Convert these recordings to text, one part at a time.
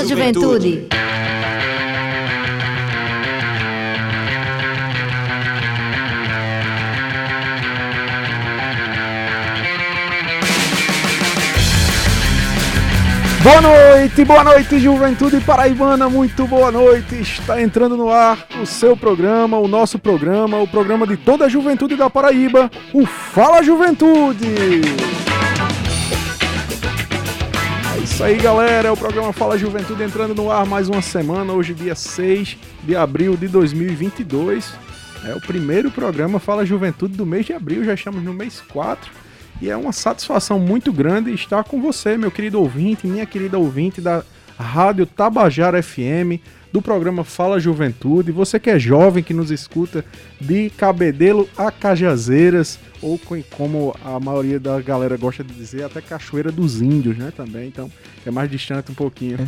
Fala Juventude. Boa noite, boa noite, Juventude Paraibana, muito boa noite. Está entrando no ar o seu programa, o nosso programa, o programa de toda a juventude da Paraíba, o Fala Juventude. Isso aí, galera, é o programa Fala Juventude entrando no ar mais uma semana, hoje dia 6 de abril de 2022. É o primeiro programa Fala Juventude do mês de abril, já estamos no mês 4. E é uma satisfação muito grande estar com você, meu querido ouvinte, minha querida ouvinte da Rádio Tabajara FM, do programa Fala Juventude. Você que é jovem, que nos escuta de Cabedelo a Cajazeiras, ou como a maioria da galera gosta de dizer, até Cachoeira dos Índios, né? Também, então é mais distante um pouquinho.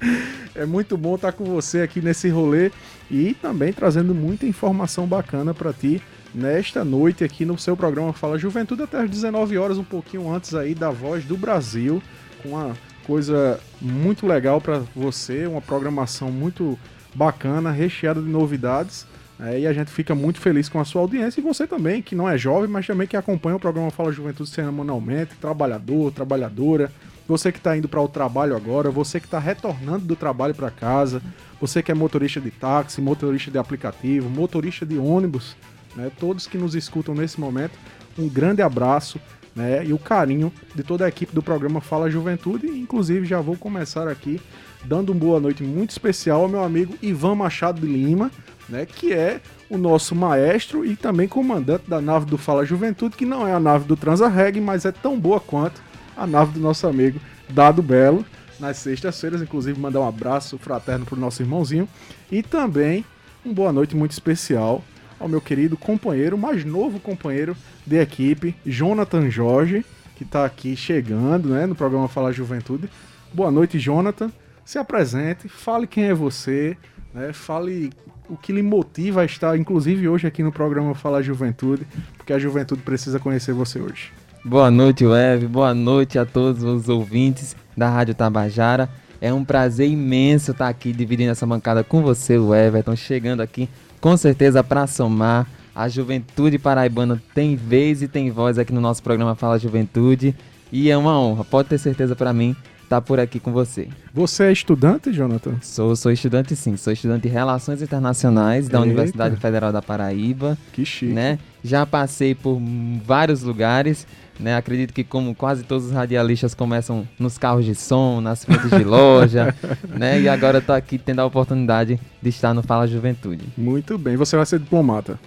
é muito bom estar com você aqui nesse rolê e também trazendo muita informação bacana para ti nesta noite aqui no seu programa Fala Juventude até às 19 horas, um pouquinho antes aí da Voz do Brasil, com uma coisa muito legal para você, uma programação muito bacana, recheada de novidades. É, e a gente fica muito feliz com a sua audiência e você também, que não é jovem, mas também que acompanha o programa Fala Juventude semanalmente, trabalhador, trabalhadora, você que está indo para o trabalho agora, você que está retornando do trabalho para casa, você que é motorista de táxi, motorista de aplicativo, motorista de ônibus, né, todos que nos escutam nesse momento, um grande abraço né, e o carinho de toda a equipe do programa Fala Juventude. Inclusive, já vou começar aqui dando uma boa noite muito especial ao meu amigo Ivan Machado de Lima, né, que é o nosso maestro e também comandante da nave do Fala Juventude, que não é a nave do Transa Reg, mas é tão boa quanto a nave do nosso amigo Dado Belo. Nas sextas-feiras, inclusive, mandar um abraço fraterno pro nosso irmãozinho. E também uma boa noite muito especial ao meu querido companheiro, mais novo companheiro de equipe, Jonathan Jorge, que está aqui chegando né, no programa Fala Juventude. Boa noite, Jonathan. Se apresente, fale quem é você, né, fale o que lhe motiva a estar, inclusive hoje aqui no programa Fala Juventude, porque a juventude precisa conhecer você hoje. Boa noite, Web. Boa noite a todos os ouvintes da Rádio Tabajara. É um prazer imenso estar aqui dividindo essa bancada com você, o Everton, chegando aqui com certeza para somar. A juventude paraibana tem vez e tem voz aqui no nosso programa Fala Juventude. E é uma honra, pode ter certeza para mim estar tá por aqui com você. Você é estudante, Jonathan? Sou, sou estudante sim. Sou estudante de Relações Internacionais da Eita. Universidade Federal da Paraíba. Que chique. Né? Já passei por vários lugares. Né? Acredito que como quase todos os radialistas começam nos carros de som, nas frentes de loja, né? E agora estou aqui tendo a oportunidade de estar no Fala Juventude. Muito bem, você vai ser diplomata.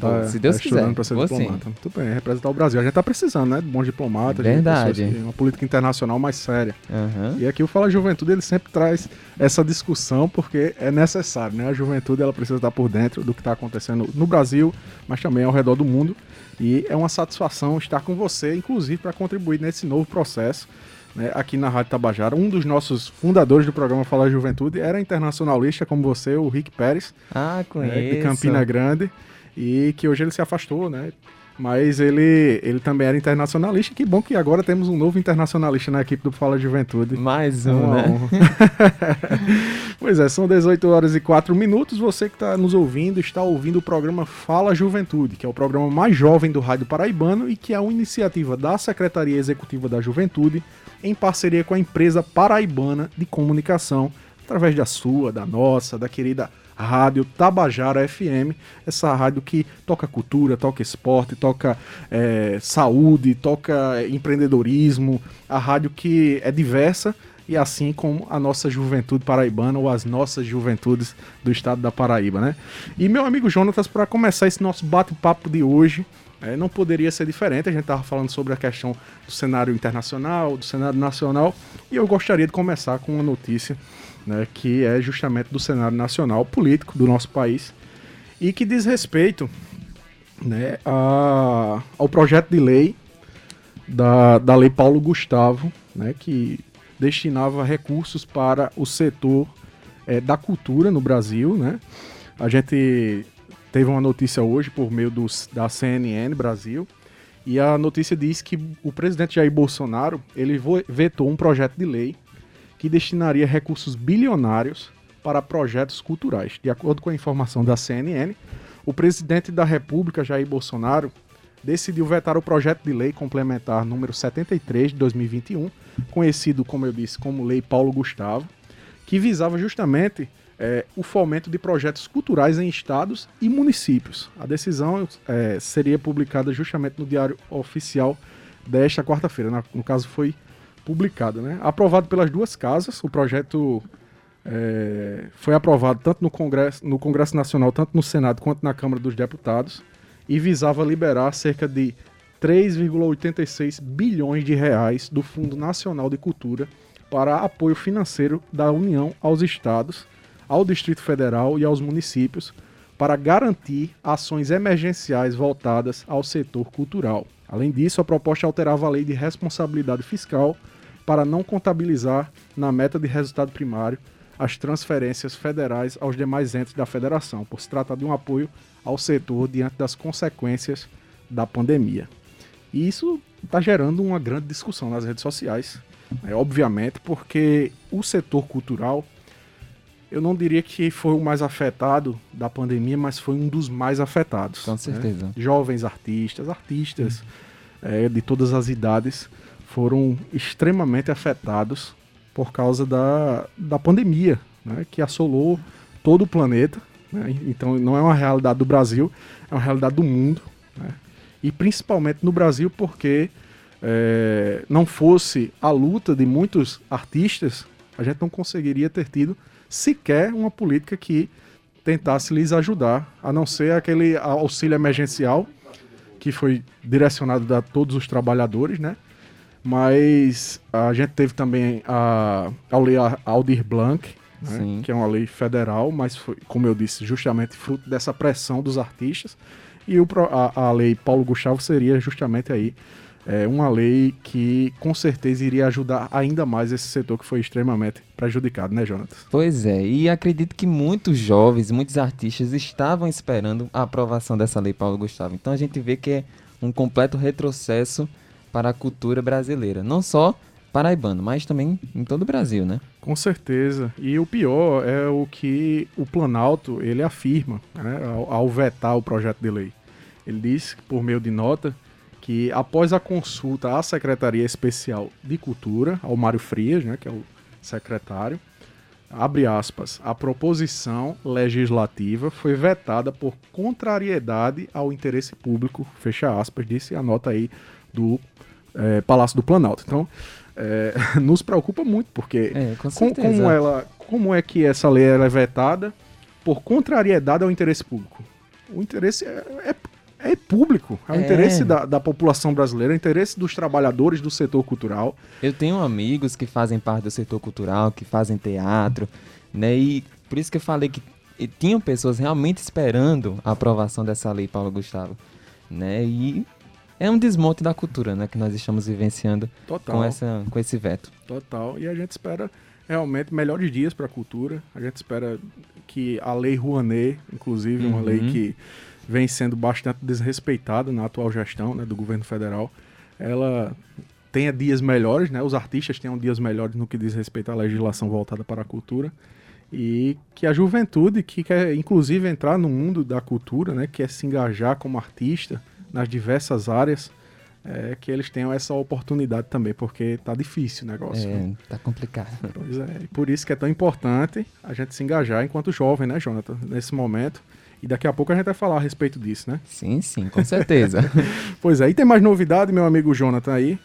Tá, se Deus tá quiser. Pra ser Vou diplomata. Sim. Muito bem, representar o Brasil. A gente tá precisando, né? De bons diplomatas. Verdade. De uma política internacional mais séria. Uhum. E aqui o Fala Juventude, ele sempre traz essa discussão porque é necessário, né? A juventude, ela precisa estar por dentro do que está acontecendo no Brasil, mas também ao redor do mundo. E é uma satisfação estar com você, inclusive para contribuir nesse novo processo. Né, aqui na Rádio Tabajara. Um dos nossos fundadores do programa Falar Juventude era internacionalista, como você, o Rick Pérez. Ah, conheço. Né, de Campina Grande. E que hoje ele se afastou, né? Mas ele, ele também era internacionalista. Que bom que agora temos um novo internacionalista na equipe do Fala Juventude. Mais um, né? pois é, são 18 horas e 4 minutos. Você que está nos ouvindo, está ouvindo o programa Fala Juventude, que é o programa mais jovem do Rádio Paraibano e que é uma iniciativa da Secretaria Executiva da Juventude em parceria com a empresa paraibana de comunicação, através da sua, da nossa, da querida Rádio Tabajara FM, essa rádio que toca cultura, toca esporte, toca é, saúde, toca empreendedorismo, a rádio que é diversa e assim como a nossa juventude paraibana ou as nossas juventudes do estado da Paraíba, né? E meu amigo Jonatas, para começar esse nosso bate-papo de hoje, é, não poderia ser diferente. A gente estava falando sobre a questão do cenário internacional, do cenário nacional, e eu gostaria de começar com uma notícia né, que é justamente do cenário nacional político do nosso país e que diz respeito né, a, ao projeto de lei da, da Lei Paulo Gustavo, né, que destinava recursos para o setor é, da cultura no Brasil. Né? A gente teve uma notícia hoje por meio dos, da CNN Brasil, e a notícia diz que o presidente Jair Bolsonaro ele vetou um projeto de lei que destinaria recursos bilionários para projetos culturais. De acordo com a informação da CNN, o presidente da República, Jair Bolsonaro, decidiu vetar o projeto de lei complementar número 73 de 2021, conhecido, como eu disse, como Lei Paulo Gustavo, que visava justamente é, o fomento de projetos culturais em estados e municípios. A decisão é, seria publicada justamente no Diário Oficial desta quarta-feira. No caso, foi publicada. Né? Aprovado pelas duas casas, o projeto é, foi aprovado tanto no Congresso, no Congresso Nacional, tanto no Senado quanto na Câmara dos Deputados, e visava liberar cerca de 3,86 bilhões de reais do Fundo Nacional de Cultura para apoio financeiro da União aos estados, ao Distrito Federal e aos municípios para garantir ações emergenciais voltadas ao setor cultural. Além disso, a proposta alterava a lei de responsabilidade fiscal para não contabilizar na meta de resultado primário as transferências federais aos demais entes da federação, por se tratar de um apoio ao setor diante das consequências da pandemia. E isso está gerando uma grande discussão nas redes sociais, né, obviamente, porque o setor cultural, eu não diria que foi o mais afetado da pandemia, mas foi um dos mais afetados. Com né? certeza. Né? Jovens artistas, artistas é, de todas as idades foram extremamente afetados por causa da, da pandemia, né, que assolou todo o planeta. Né? Então não é uma realidade do Brasil, é uma realidade do mundo. Né? E principalmente no Brasil porque é, não fosse a luta de muitos artistas, a gente não conseguiria ter tido sequer uma política que tentasse lhes ajudar, a não ser aquele auxílio emergencial que foi direcionado a todos os trabalhadores, né? Mas a gente teve também a, a lei Aldir Blanc, né, que é uma lei federal, mas foi, como eu disse, justamente fruto dessa pressão dos artistas. E o, a, a lei Paulo Gustavo seria justamente aí é, uma lei que com certeza iria ajudar ainda mais esse setor que foi extremamente prejudicado, né, Jonathan? Pois é, e acredito que muitos jovens, muitos artistas estavam esperando a aprovação dessa lei Paulo Gustavo. Então a gente vê que é um completo retrocesso para a cultura brasileira. Não só paraibano, mas também em todo o Brasil, né? Com certeza. E o pior é o que o Planalto ele afirma né, ao, ao vetar o projeto de lei. Ele diz, por meio de nota, que após a consulta à Secretaria Especial de Cultura, ao Mário Frias, né, que é o secretário, abre aspas, a proposição legislativa foi vetada por contrariedade ao interesse público, fecha aspas, disse a nota aí do é, Palácio do Planalto. Então, é, nos preocupa muito, porque é, com com, como, ela, como é que essa lei é vetada por contrariedade ao interesse público? O interesse é, é, é público, é o é. interesse da, da população brasileira, é o interesse dos trabalhadores do setor cultural. Eu tenho amigos que fazem parte do setor cultural, que fazem teatro, né? E por isso que eu falei que tinham pessoas realmente esperando a aprovação dessa lei, Paulo Gustavo. Né? E é um desmonte da cultura, né, que nós estamos vivenciando Total. com essa com esse veto. Total. E a gente espera realmente melhores dias para a cultura. A gente espera que a lei Rouanet, inclusive, uhum. uma lei uhum. que vem sendo bastante desrespeitada na atual gestão, né, do governo federal, ela tenha dias melhores, né? Os artistas tenham dias melhores no que diz respeito à legislação voltada para a cultura e que a juventude que quer inclusive entrar no mundo da cultura, né, quer se engajar como artista, nas diversas áreas, é, que eles tenham essa oportunidade também, porque tá difícil o negócio. É, né? tá complicado. Pois é, e por isso que é tão importante a gente se engajar enquanto jovem, né, Jonathan, nesse momento. E daqui a pouco a gente vai falar a respeito disso, né? Sim, sim, com certeza. pois é, e tem mais novidade, meu amigo Jonathan, aí?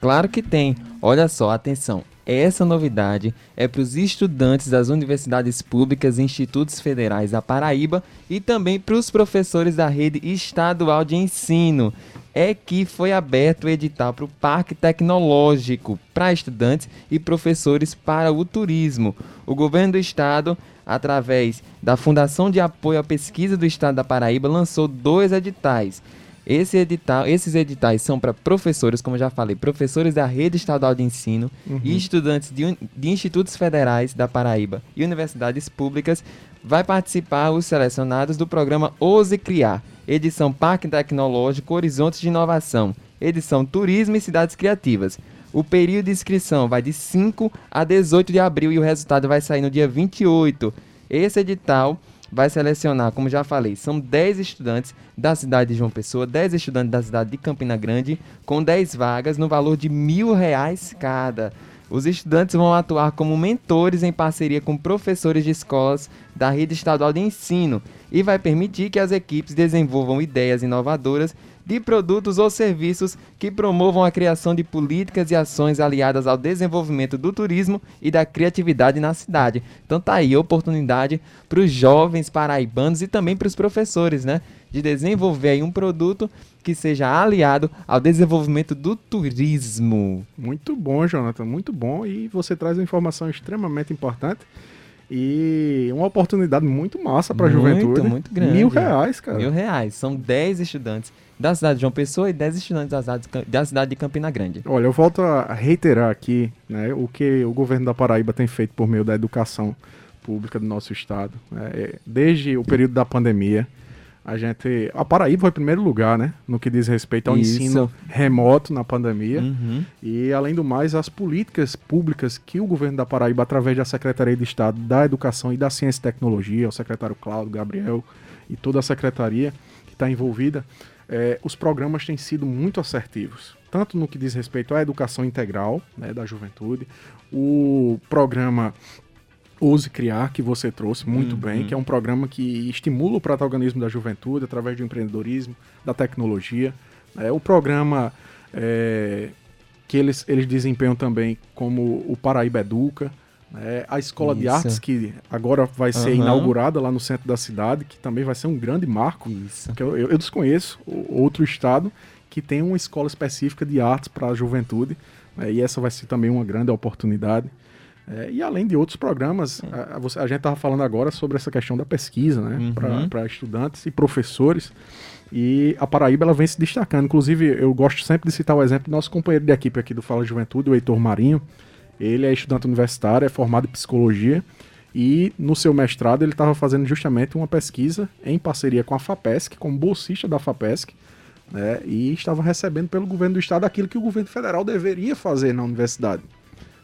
Claro que tem. Olha só, atenção. Essa novidade é para os estudantes das universidades públicas e institutos federais da Paraíba e também para os professores da rede estadual de ensino. É que foi aberto o edital para o Parque Tecnológico para estudantes e professores para o turismo. O governo do estado, através da Fundação de Apoio à Pesquisa do Estado da Paraíba, lançou dois editais. Esse edital, esses editais são para professores, como já falei, professores da rede estadual de ensino uhum. e estudantes de, de, institutos federais da Paraíba e universidades públicas. Vai participar os selecionados do programa Ouse Criar, edição Parque Tecnológico Horizontes de Inovação, edição Turismo e Cidades Criativas. O período de inscrição vai de 5 a 18 de abril e o resultado vai sair no dia 28. Esse edital vai selecionar, como já falei, são 10 estudantes da cidade de João Pessoa, 10 estudantes da cidade de Campina Grande, com 10 vagas no valor de mil reais cada. Os estudantes vão atuar como mentores em parceria com professores de escolas da rede estadual de ensino e vai permitir que as equipes desenvolvam ideias inovadoras de produtos ou serviços que promovam a criação de políticas e ações aliadas ao desenvolvimento do turismo e da criatividade na cidade. Então tá aí oportunidade para os jovens paraibanos e também para os professores, né? De desenvolver aí um produto que seja aliado ao desenvolvimento do turismo. Muito bom, Jonathan, muito bom. E você traz uma informação extremamente importante e uma oportunidade muito massa para a juventude. Muito, muito grande. Mil reais, cara. Mil reais. São 10 estudantes da cidade de João Pessoa e 10 estudantes da cidade, da cidade de Campina Grande. Olha, eu volto a reiterar aqui né, o que o governo da Paraíba tem feito por meio da educação pública do nosso estado. Né, desde o período da pandemia, a gente. A Paraíba foi primeiro lugar, né? No que diz respeito ao Isso. ensino remoto na pandemia. Uhum. E, além do mais, as políticas públicas que o governo da Paraíba, através da Secretaria de Estado da Educação e da Ciência e Tecnologia, o secretário Cláudio Gabriel e toda a secretaria que está envolvida, é, os programas têm sido muito assertivos. Tanto no que diz respeito à educação integral né, da juventude, o programa Ouse Criar, que você trouxe muito uhum. bem, que é um programa que estimula o protagonismo da juventude através do empreendedorismo, da tecnologia. É o programa é, que eles, eles desempenham também como o Paraíba Educa, né? a Escola Isso. de Artes, que agora vai ser uhum. inaugurada lá no centro da cidade, que também vai ser um grande marco. Isso. Eu, eu, eu desconheço outro estado que tem uma escola específica de artes para a juventude, né? e essa vai ser também uma grande oportunidade. É, e além de outros programas, a, a, a gente estava falando agora sobre essa questão da pesquisa, né? Uhum. Para estudantes e professores. E a Paraíba ela vem se destacando. Inclusive, eu gosto sempre de citar o exemplo do nosso companheiro de equipe aqui do Fala Juventude, o Heitor Marinho. Ele é estudante universitário, é formado em psicologia. E no seu mestrado ele estava fazendo justamente uma pesquisa em parceria com a FAPESC, como bolsista da FAPESC, né, e estava recebendo pelo governo do estado aquilo que o governo federal deveria fazer na universidade.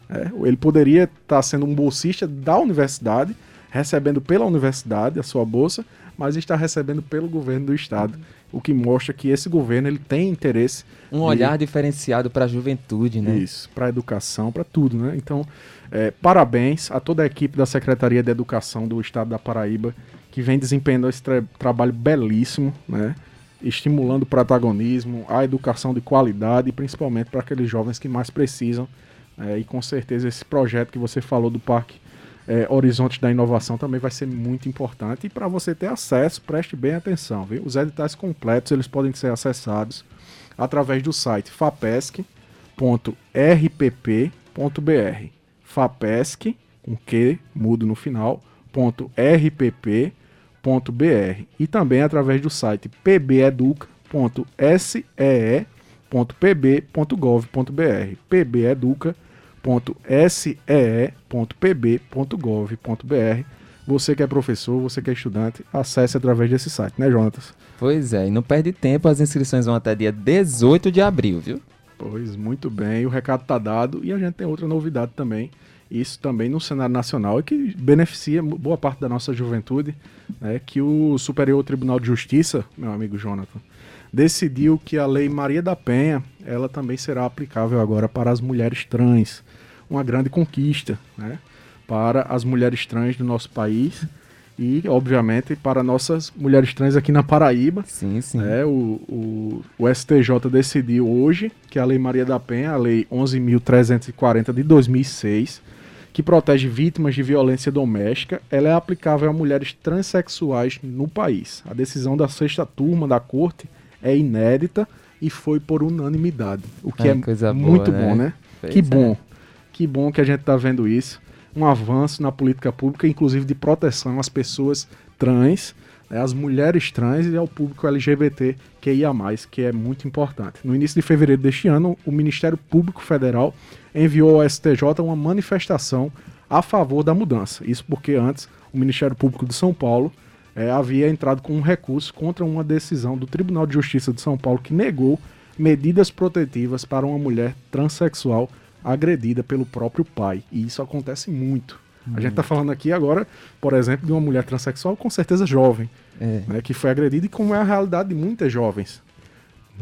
É, ele poderia estar sendo um bolsista da universidade, recebendo pela universidade a sua bolsa, mas está recebendo pelo governo do estado, o que mostra que esse governo ele tem interesse um olhar diferenciado para a juventude, né? Isso, para a educação, para tudo, né? Então, é, parabéns a toda a equipe da Secretaria de Educação do Estado da Paraíba que vem desempenhando esse tra trabalho belíssimo, né? Estimulando o protagonismo, a educação de qualidade, principalmente para aqueles jovens que mais precisam é, e com certeza esse projeto que você falou do Parque é, Horizontes da Inovação também vai ser muito importante. E para você ter acesso, preste bem atenção. Viu? Os editais completos eles podem ser acessados através do site fapesc.rpp.br. Fapesc, com Q mudo no final, .rpp.br e também através do site pbeduca.see.pb.gov.br. pbeduca.com www.see.pb.gov.br. Você que é professor, você que é estudante, acesse através desse site, né, Jonatas? Pois é, e não perde tempo, as inscrições vão até dia 18 de abril, viu? Pois, muito bem, o recado está dado e a gente tem outra novidade também, isso também no cenário nacional e que beneficia boa parte da nossa juventude, né, que o Superior Tribunal de Justiça, meu amigo Jonathan, decidiu que a Lei Maria da Penha, ela também será aplicável agora para as mulheres trans uma grande conquista né, para as mulheres trans do nosso país e, obviamente, para nossas mulheres trans aqui na Paraíba. Sim, sim. É, o, o, o STJ decidiu hoje que a Lei Maria da Penha, a Lei 11.340 de 2006, que protege vítimas de violência doméstica, ela é aplicável a mulheres transexuais no país. A decisão da sexta turma da corte é inédita e foi por unanimidade, o que é, é muito boa, bom, né? né? que bom. É. Que bom que a gente está vendo isso. Um avanço na política pública, inclusive de proteção às pessoas trans, né, às mulheres trans e ao público LGBT que ia mais, que é muito importante. No início de fevereiro deste ano, o Ministério Público Federal enviou ao STJ uma manifestação a favor da mudança. Isso porque antes o Ministério Público de São Paulo é, havia entrado com um recurso contra uma decisão do Tribunal de Justiça de São Paulo que negou medidas protetivas para uma mulher transexual agredida pelo próprio pai. E isso acontece muito. A gente está falando aqui agora, por exemplo, de uma mulher transexual com certeza jovem, É. né, que foi agredida e como é a realidade de muitas jovens.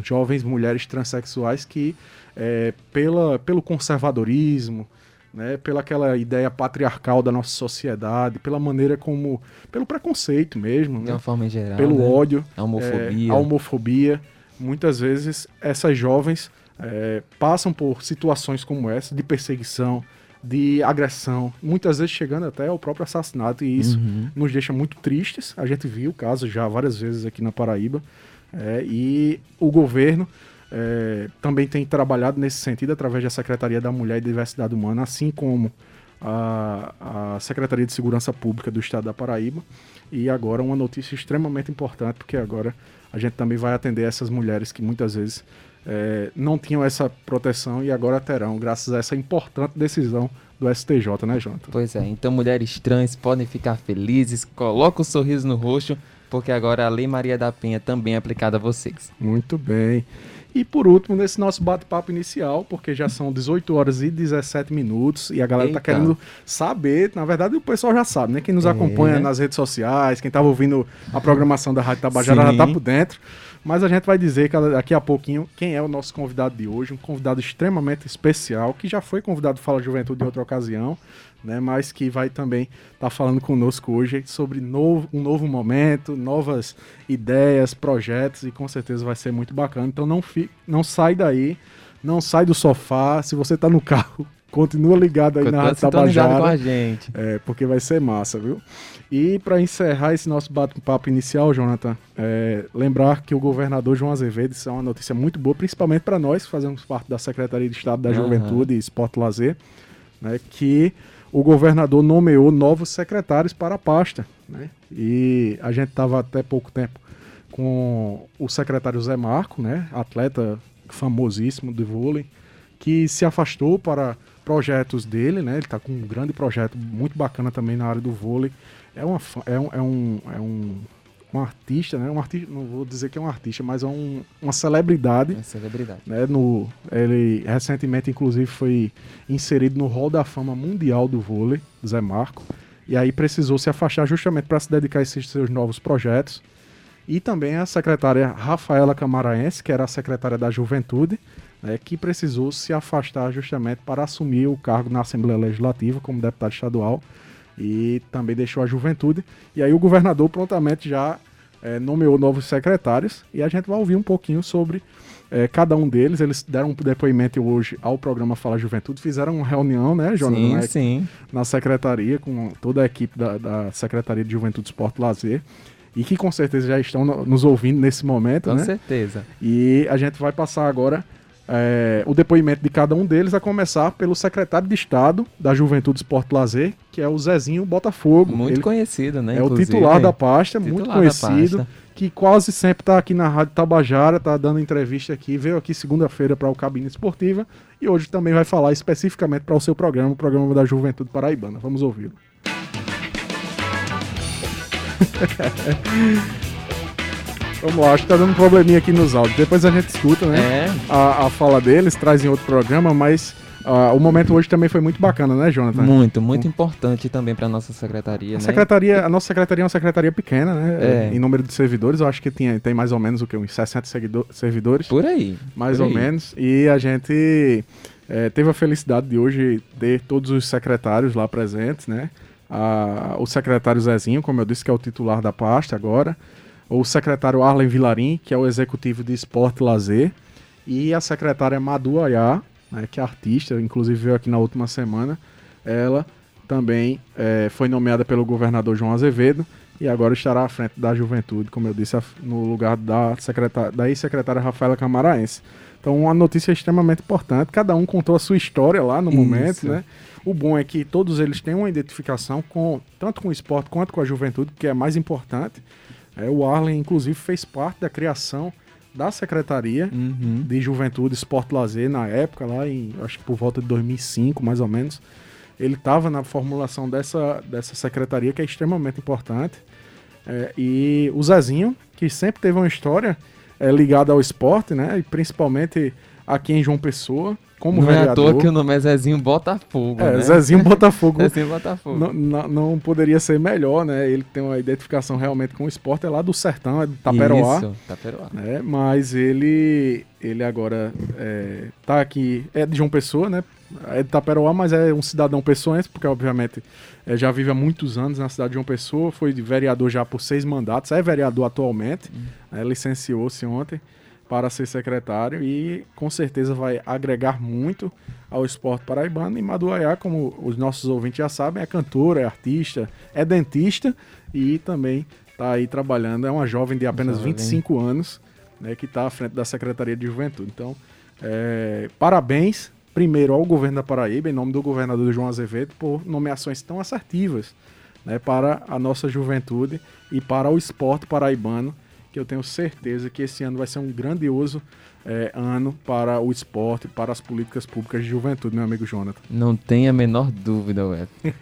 Jovens mulheres transexuais que, é, pela, pelo conservadorismo, né, pela aquela ideia patriarcal da nossa sociedade, pela maneira como. pelo preconceito mesmo, De né, uma forma em geral. pelo né? ódio, A homofobia. é, a homofobia. Muitas vezes essas jovens é, passam por situações como essa, de perseguição, de agressão, muitas vezes chegando até ao próprio assassinato, e isso Uhum. nos deixa muito tristes. A gente viu o caso já várias vezes aqui na Paraíba, é, e o governo é, também tem trabalhado nesse sentido através da Secretaria da Mulher e Diversidade Humana, assim como a, a Secretaria de Segurança Pública do Estado da Paraíba. E agora uma notícia extremamente importante, porque agora a gente também vai atender essas mulheres que muitas vezes é, não tinham essa proteção e agora terão, graças a essa importante decisão do STJ, né, Jonathan? Pois é, então mulheres trans podem ficar felizes, coloca o sorriso no rosto, porque agora a Lei Maria da Penha também é aplicada a vocês. Muito bem. E por último, nesse nosso bate-papo inicial, porque já são 18 horas e 17 minutos e a galera tá Eita. querendo saber, na verdade o pessoal já sabe, né? Quem nos É. acompanha nas redes sociais, quem tava ouvindo a programação da Rádio Tabajara já tá por dentro. Mas a gente vai dizer daqui a pouquinho quem é o nosso convidado de hoje, um convidado extremamente especial, que já foi convidado do Fala Juventude em outra ocasião, né? Mas que vai também estar falando conosco hoje sobre novo, um novo momento, novas ideias, projetos e com certeza vai ser muito bacana. Então não, fi, não sai daí, não sai do sofá. Se você tá no carro, continua ligado aí na Rádio sintonizado com a Tabajara. gente. É, porque vai ser massa, viu? E para encerrar esse nosso bate-papo inicial, Jonathan, é, lembrar que o governador João Azevedo, isso é uma notícia muito boa, principalmente para nós que fazemos parte da Secretaria de Estado da Aham. Juventude e Esporte Lazer, né, que o governador nomeou novos secretários para a pasta. Né? E a gente estava até pouco tempo com o secretário Zé Marco, né, atleta famosíssimo de vôlei, que se afastou para projetos dele, né? Ele está com um grande projeto muito bacana também na área do vôlei. É, uma, é, um, é, um, é um, um artista, né? Um artista, não vou dizer que é um artista, mas é um, uma celebridade É celebridade. né, no, ele recentemente, inclusive, foi inserido no Hall da Fama Mundial do Vôlei, Zé Marco, e aí precisou se afastar justamente para se dedicar a esses seus novos projetos. E também a secretária Rafaela Camaraense, que era a secretária da Juventude, né, que precisou se afastar justamente para assumir o cargo na Assembleia Legislativa como deputado estadual e também deixou a Juventude. E aí o governador prontamente já eh, nomeou novos secretários e a gente vai ouvir um pouquinho sobre eh, cada um deles. Eles deram um depoimento hoje ao programa Fala Juventude, fizeram uma reunião, né, Jonathan, sim, sim. na secretaria, com toda a equipe da, da Secretaria de Juventude, Esporte e Lazer, e que com certeza já estão no- nos ouvindo nesse momento, Com né? certeza. E a gente vai passar agora é, o depoimento de cada um deles, a começar pelo secretário de Estado da Juventude Esporte Lazer, que é o Zezinho Botafogo. Muito Ele conhecido, né? é o titular da pasta, muito Titular da conhecido, que quase sempre está aqui na Rádio Tabajara, está dando entrevista aqui, veio aqui segunda-feira para o Cabine Esportiva e hoje também vai falar especificamente para o seu programa, o programa da Juventude Paraibana. Vamos ouvi-lo. Vamos lá, acho que tá dando um probleminha aqui nos áudios. Depois a gente escuta, né? É, A, a fala deles, traz em outro programa, mas ah, o momento hoje também foi muito bacana, né, Jonathan? muito, muito importante também para nossa secretaria, A né? secretaria, a nossa secretaria é uma secretaria pequena, né? É. Em número de servidores, eu acho que tinha, tem mais ou menos o que uns 60 seguido- servidores, Por aí. mais por ou aí. menos. E a gente eh, teve a felicidade de hoje ter todos os secretários lá presentes, né? A- o secretário Zezinho, como eu disse, que é o titular da pasta agora. O secretário Arlen Vilarim, que é o executivo de esporte e lazer. E a secretária Madu Ayá, né, que é artista, inclusive veio aqui na última semana. Ela também eh, foi nomeada pelo governador João Azevedo e agora estará à frente da juventude, como eu disse, no lugar da, secretária, da ex-secretária Rafaela Camaraense. Então, uma notícia extremamente importante. Cada um contou a sua história lá no Isso. momento, né? O bom é que todos eles têm uma identificação com tanto com o esporte quanto com a juventude, que é mais importante. É, o Arlen, inclusive, fez parte da criação da Secretaria Uhum. de Juventude, Esporte Lazer na época, lá em, acho que por volta de 2005, mais ou menos. Ele estava na formulação dessa, dessa secretaria, que é extremamente importante. É, e o Zezinho, que sempre teve uma história é ligado ao esporte, né? E principalmente aqui em João Pessoa, como não vereador. é à toa que o nome é Zezinho Botafogo, É, né? Zezinho Botafogo. Zezinho Botafogo. Não, não- não poderia ser melhor, né? Ele tem uma identificação realmente com o esporte, é lá do sertão, é do Taperoá. Isso, Taperoá. né? Mas ele, ele agora é, tá aqui, é de João Pessoa, né? É de Taperoá, mas é um cidadão pessoense, porque obviamente é, já vive há muitos anos na cidade de João Pessoa, foi vereador já por seis mandatos, é vereador atualmente, né? licenciou-se ontem para ser secretário e com certeza vai agregar muito ao esporte paraibano. E Maduaiá, como os nossos ouvintes já sabem, é cantora, é artista, é dentista e também está aí trabalhando. É uma jovem de apenas Jovem. 25 anos né, que está à frente da Secretaria de Juventude. Então, é, parabéns primeiro ao governo da Paraíba, em nome do governador João Azevedo, por nomeações tão assertivas né, para a nossa juventude e para o esporte paraibano, que eu tenho certeza que esse ano vai ser um grandioso é, ano para o esporte, para as políticas públicas de juventude, meu amigo Jonathan. Não tem a menor dúvida, Web.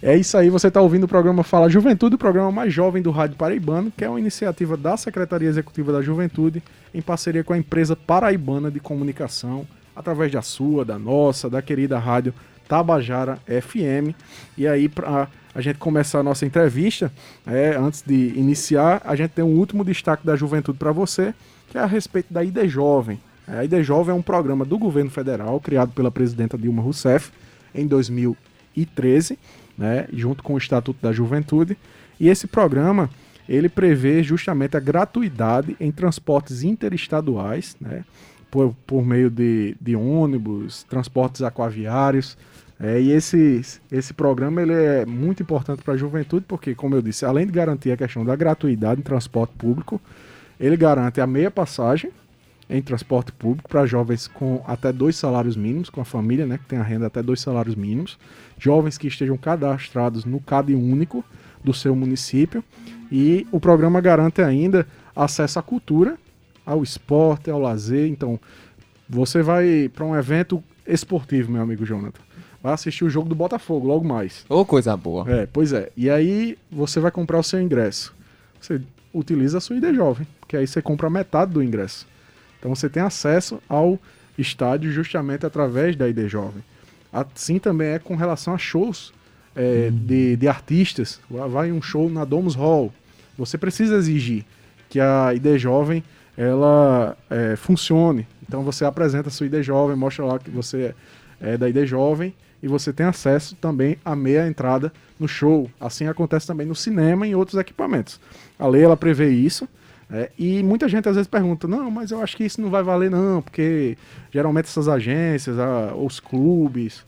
É isso aí, você está ouvindo o programa Fala Juventude, o programa mais jovem do Rádio Paraibano, que é uma iniciativa da Secretaria Executiva da Juventude, em parceria com a empresa Paraibana de Comunicação, através da sua, da nossa, da querida rádio Tabajara FM. E aí, para a gente começar a nossa entrevista, é, antes de iniciar, a gente tem um último destaque da juventude para você, que é a respeito da ID Jovem. A ID Jovem é um programa do governo federal, criado pela presidenta Dilma Rousseff em 2013, né, junto com o Estatuto da Juventude. E esse programa ele prevê justamente a gratuidade em transportes interestaduais, né, por, por meio de, de ônibus, transportes aquaviários. É, e esse, esse programa ele é muito importante para a juventude, porque, como eu disse, além de garantir a questão da gratuidade em transporte público, ele garante a meia passagem em transporte público para jovens com até dois salários mínimos, com a família, né, que tem a renda até dois salários mínimos, jovens que estejam cadastrados no CAD único do seu município, e o programa garante ainda acesso à cultura, ao esporte, ao lazer. Então, você vai para um evento esportivo, meu amigo Jonathan. Vai assistir o jogo do Botafogo logo mais. Ô, coisa boa. É, pois é. E aí você vai comprar o seu ingresso. Você utiliza a sua ID Jovem, que aí você compra metade do ingresso. Então você tem acesso ao estádio justamente através da ID Jovem. Assim também é com relação a shows é, de, de artistas. Vai um show na Domus Hall. Você precisa exigir que a ID Jovem ela é, funcione. Então você apresenta a sua ID Jovem, mostra lá que você é da ID Jovem e você tem acesso também à meia entrada no show. Assim acontece também no cinema e em outros equipamentos. A lei ela prevê isso. é, e muita gente às vezes pergunta, não, mas eu acho que isso não vai valer não, porque geralmente essas agências, a- os clubes,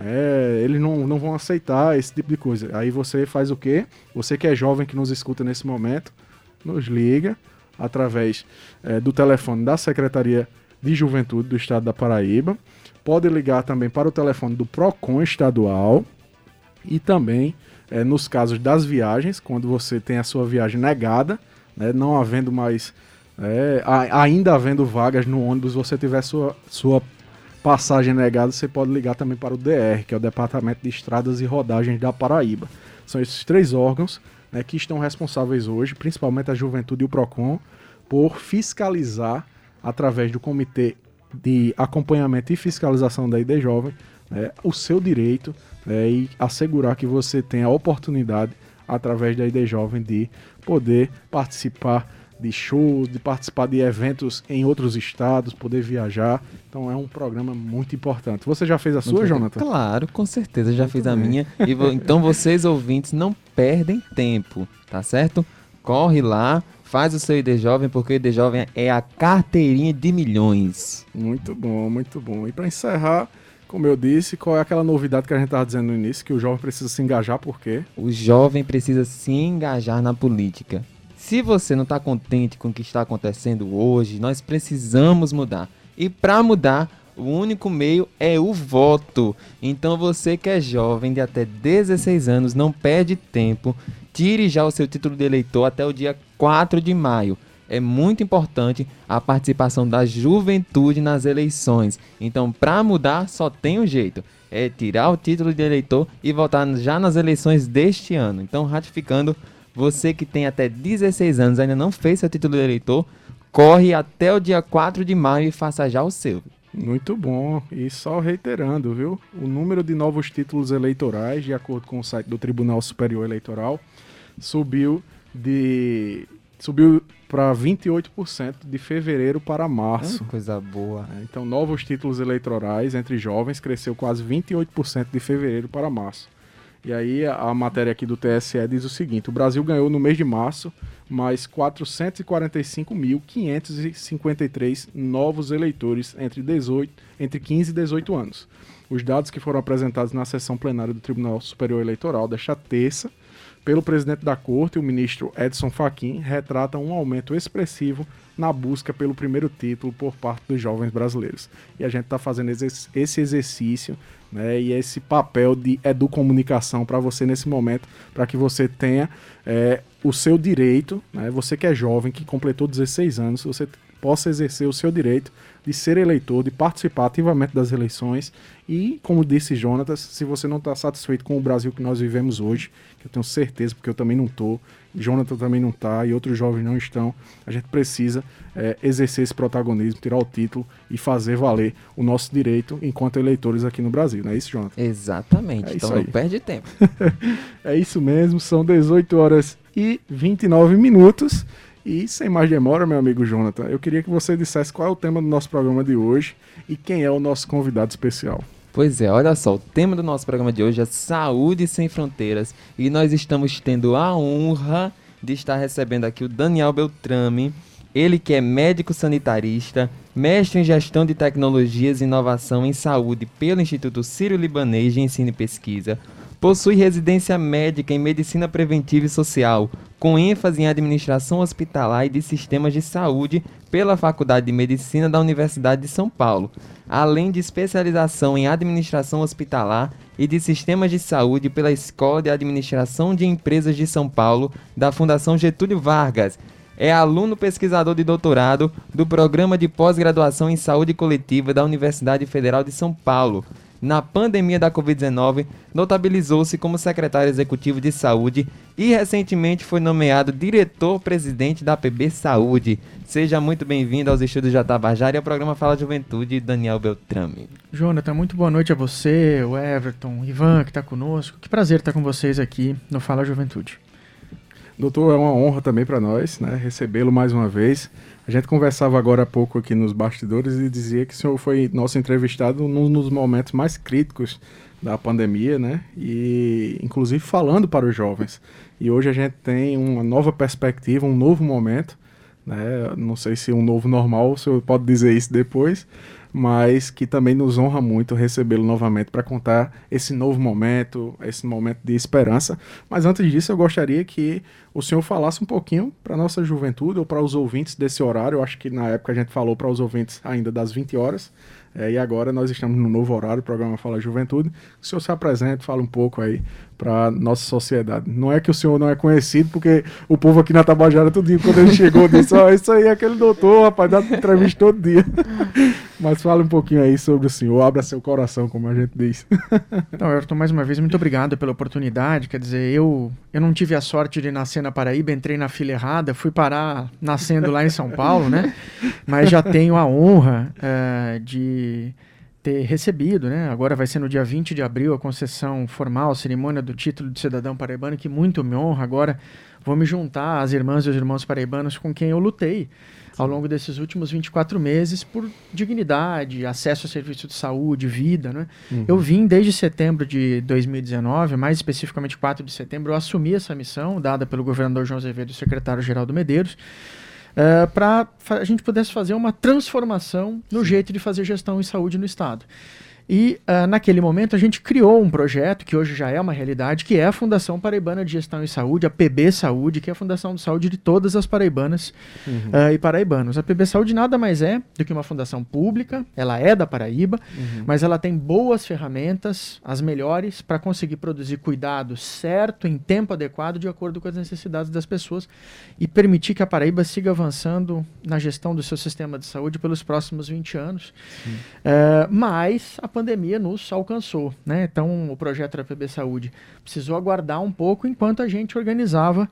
é, eles não, não vão aceitar esse tipo de coisa. Aí você faz o quê? Você que é jovem que nos escuta nesse momento, nos liga através é, do telefone da Secretaria de Juventude do Estado da Paraíba. Pode ligar também para o telefone do PROCON estadual e também é, nos casos das viagens, quando você tem a sua viagem negada, né, não havendo mais, é, a- ainda havendo vagas no ônibus, você tiver sua, sua passagem negada, você pode ligar também para o DR, que é o Departamento de Estradas e Rodagens da Paraíba. São esses três órgãos né, que estão responsáveis hoje, principalmente a Juventude e o PROCON, por fiscalizar através do Comitê de Acompanhamento e Fiscalização da ID Jovem né, o seu direito né, e assegurar que você tenha a oportunidade, através da ID Jovem, de poder participar de shows, de participar de eventos em outros estados, poder viajar. Então é um programa muito importante. Você já fez a sua, Muito. Jonathan? Claro, com certeza, já Muito fiz a bem. minha. E então vocês ouvintes não perdem tempo, tá certo? Corre lá, faz o seu ID Jovem, porque o ID Jovem é a carteirinha de milhões. Muito bom, muito bom. E para encerrar, como eu disse, qual é aquela novidade que a gente estava dizendo no início, que o jovem precisa se engajar, por quê? O jovem precisa se engajar na política. Se você não está contente com o que está acontecendo hoje, nós precisamos mudar. E para mudar, o único meio é o voto. Então você que é jovem de até 16 anos, não perde tempo. Tire já o seu título de eleitor até o dia 4 de maio. É muito importante a participação da juventude nas eleições. Então, para mudar, só tem um jeito: é tirar o título de eleitor e votar já nas eleições deste ano. Então, ratificando, você que tem até 16 anos ainda não fez seu título de eleitor, Corre até o dia 4 de maio e faça já o seu. Muito bom. E só reiterando, viu? O número de novos títulos eleitorais, de acordo com o site do Tribunal Superior Eleitoral, subiu de subiu para 28% de fevereiro para março. Hum, coisa boa. É, então, novos títulos eleitorais entre jovens cresceu quase 28% de fevereiro para março. E aí a, matéria aqui do TSE diz o seguinte: o Brasil ganhou no mês de março mais 445.553 novos eleitores entre 18, entre 15 e 18 anos. Os dados que foram apresentados na sessão plenária do Tribunal Superior Eleitoral desta terça pelo presidente da corte, o ministro Edson Fachin, retratam um aumento expressivo na busca pelo primeiro título por parte dos jovens brasileiros. E a gente está fazendo esse exercício né, e esse papel de educomunicação para você nesse momento, para que você tenha é, o seu direito, né, você que é jovem, que completou 16 anos, você possa exercer o seu direito de ser eleitor, de participar ativamente das eleições. E, como disse Jonatas, se você não está satisfeito com o Brasil que nós vivemos hoje, que eu tenho certeza, porque eu também não estou, Jonathan também não está e outros jovens não estão, a gente precisa é, exercer esse protagonismo, tirar o título e fazer valer o nosso direito enquanto eleitores aqui no Brasil, não é isso, Jonathan? Exatamente, é então não perde tempo. é isso mesmo, são 18 horas e 29 minutos. E sem mais demora, meu amigo Jonathan, eu queria que você dissesse qual é o tema do nosso programa de hoje e quem é o nosso convidado especial. Pois é, olha só, o tema do nosso programa de hoje é Saúde Sem Fronteiras. E nós estamos tendo a honra de estar recebendo aqui o Daniel Beltrame, ele que é médico sanitarista, mestre em gestão de tecnologias e inovação em saúde pelo Instituto Sírio-Libanês de Ensino e Pesquisa, Possui residência médica em medicina preventiva e social, com ênfase em administração hospitalar e de sistemas de saúde pela Faculdade de Medicina da Universidade de São Paulo, além de especialização em administração hospitalar e de sistemas de saúde pela Escola de Administração de Empresas de São Paulo da Fundação Getúlio Vargas. É aluno pesquisador de doutorado do Programa de Pós-Graduação em Saúde Coletiva da Universidade Federal de São Paulo na pandemia da Covid-19, notabilizou-se como secretário executivo de saúde e recentemente foi nomeado diretor-presidente da PB Saúde. Seja muito bem-vindo aos estudos de Tabajara e ao programa Fala Juventude, Daniel Beltrame. Jonathan, muito boa noite a você, o Everton, Ivan, que está conosco. Que prazer estar com vocês aqui no Fala Juventude. Doutor, é uma honra também para nós né, recebê-lo mais uma vez. A gente conversava agora há pouco aqui nos bastidores e dizia que o senhor foi nosso entrevistado num dos momentos mais críticos da pandemia, né? E inclusive falando para os jovens. E hoje a gente tem uma nova perspectiva, um novo momento, né? Não sei se um novo normal, o senhor pode dizer isso depois, mas que também nos honra muito recebê-lo novamente para contar esse novo momento, esse momento de esperança. Mas antes disso, eu gostaria que o senhor falasse um pouquinho para nossa juventude ou para os ouvintes desse horário. Eu acho que na época a gente falou para os ouvintes ainda das 20 horas. É, e agora nós estamos no novo horário, o programa Fala Juventude. O senhor se apresente, fala um pouco aí para nossa sociedade. Não é que o senhor não é conhecido, porque o povo aqui na Tabajara, todo dia, quando ele chegou, disse: Ó, oh, isso aí é aquele doutor, rapaz, dá entrevista todo dia. Mas fala um pouquinho aí sobre o senhor, abra seu coração, como a gente diz. Então, Ayrton, mais uma vez, muito obrigado pela oportunidade. Quer dizer, eu, eu não tive a sorte de nascer na Paraíba, entrei na fila errada, fui parar nascendo lá em São Paulo, né? Mas já tenho a honra uh, de ter recebido, né? Agora vai ser no dia 20 de abril a concessão formal, cerimônia do título de cidadão paraibano, que muito me honra. Agora vou me juntar às irmãs e os irmãos paraibanos com quem eu lutei ao longo desses últimos 24 meses por dignidade, acesso a serviço de saúde, vida, né? Uhum. Eu vim desde setembro de 2019, mais especificamente 4 de setembro, eu assumi essa missão dada pelo governador João Azevedo e secretário-geral do Medeiros, uh, eh, para a gente pudesse fazer uma transformação no jeito de fazer gestão em saúde no Estado. E uh, naquele momento a gente criou um projeto que hoje já é uma realidade, que é a Fundação Paraibana de Gestão em Saúde, a PB Saúde, que é a Fundação de Saúde de todas as paraibanas uhum. uh, e paraibanos. A PB Saúde nada mais é do que uma fundação pública, ela é da Paraíba, uhum. mas ela tem boas ferramentas, as melhores, para conseguir produzir cuidado certo, em tempo adequado, de acordo com as necessidades das pessoas e permitir que a Paraíba siga avançando na gestão do seu sistema de saúde pelos próximos 20 anos. Uh, mas a pandemia nos alcançou, né? Então, o projeto da PB Saúde precisou aguardar um pouco enquanto a gente organizava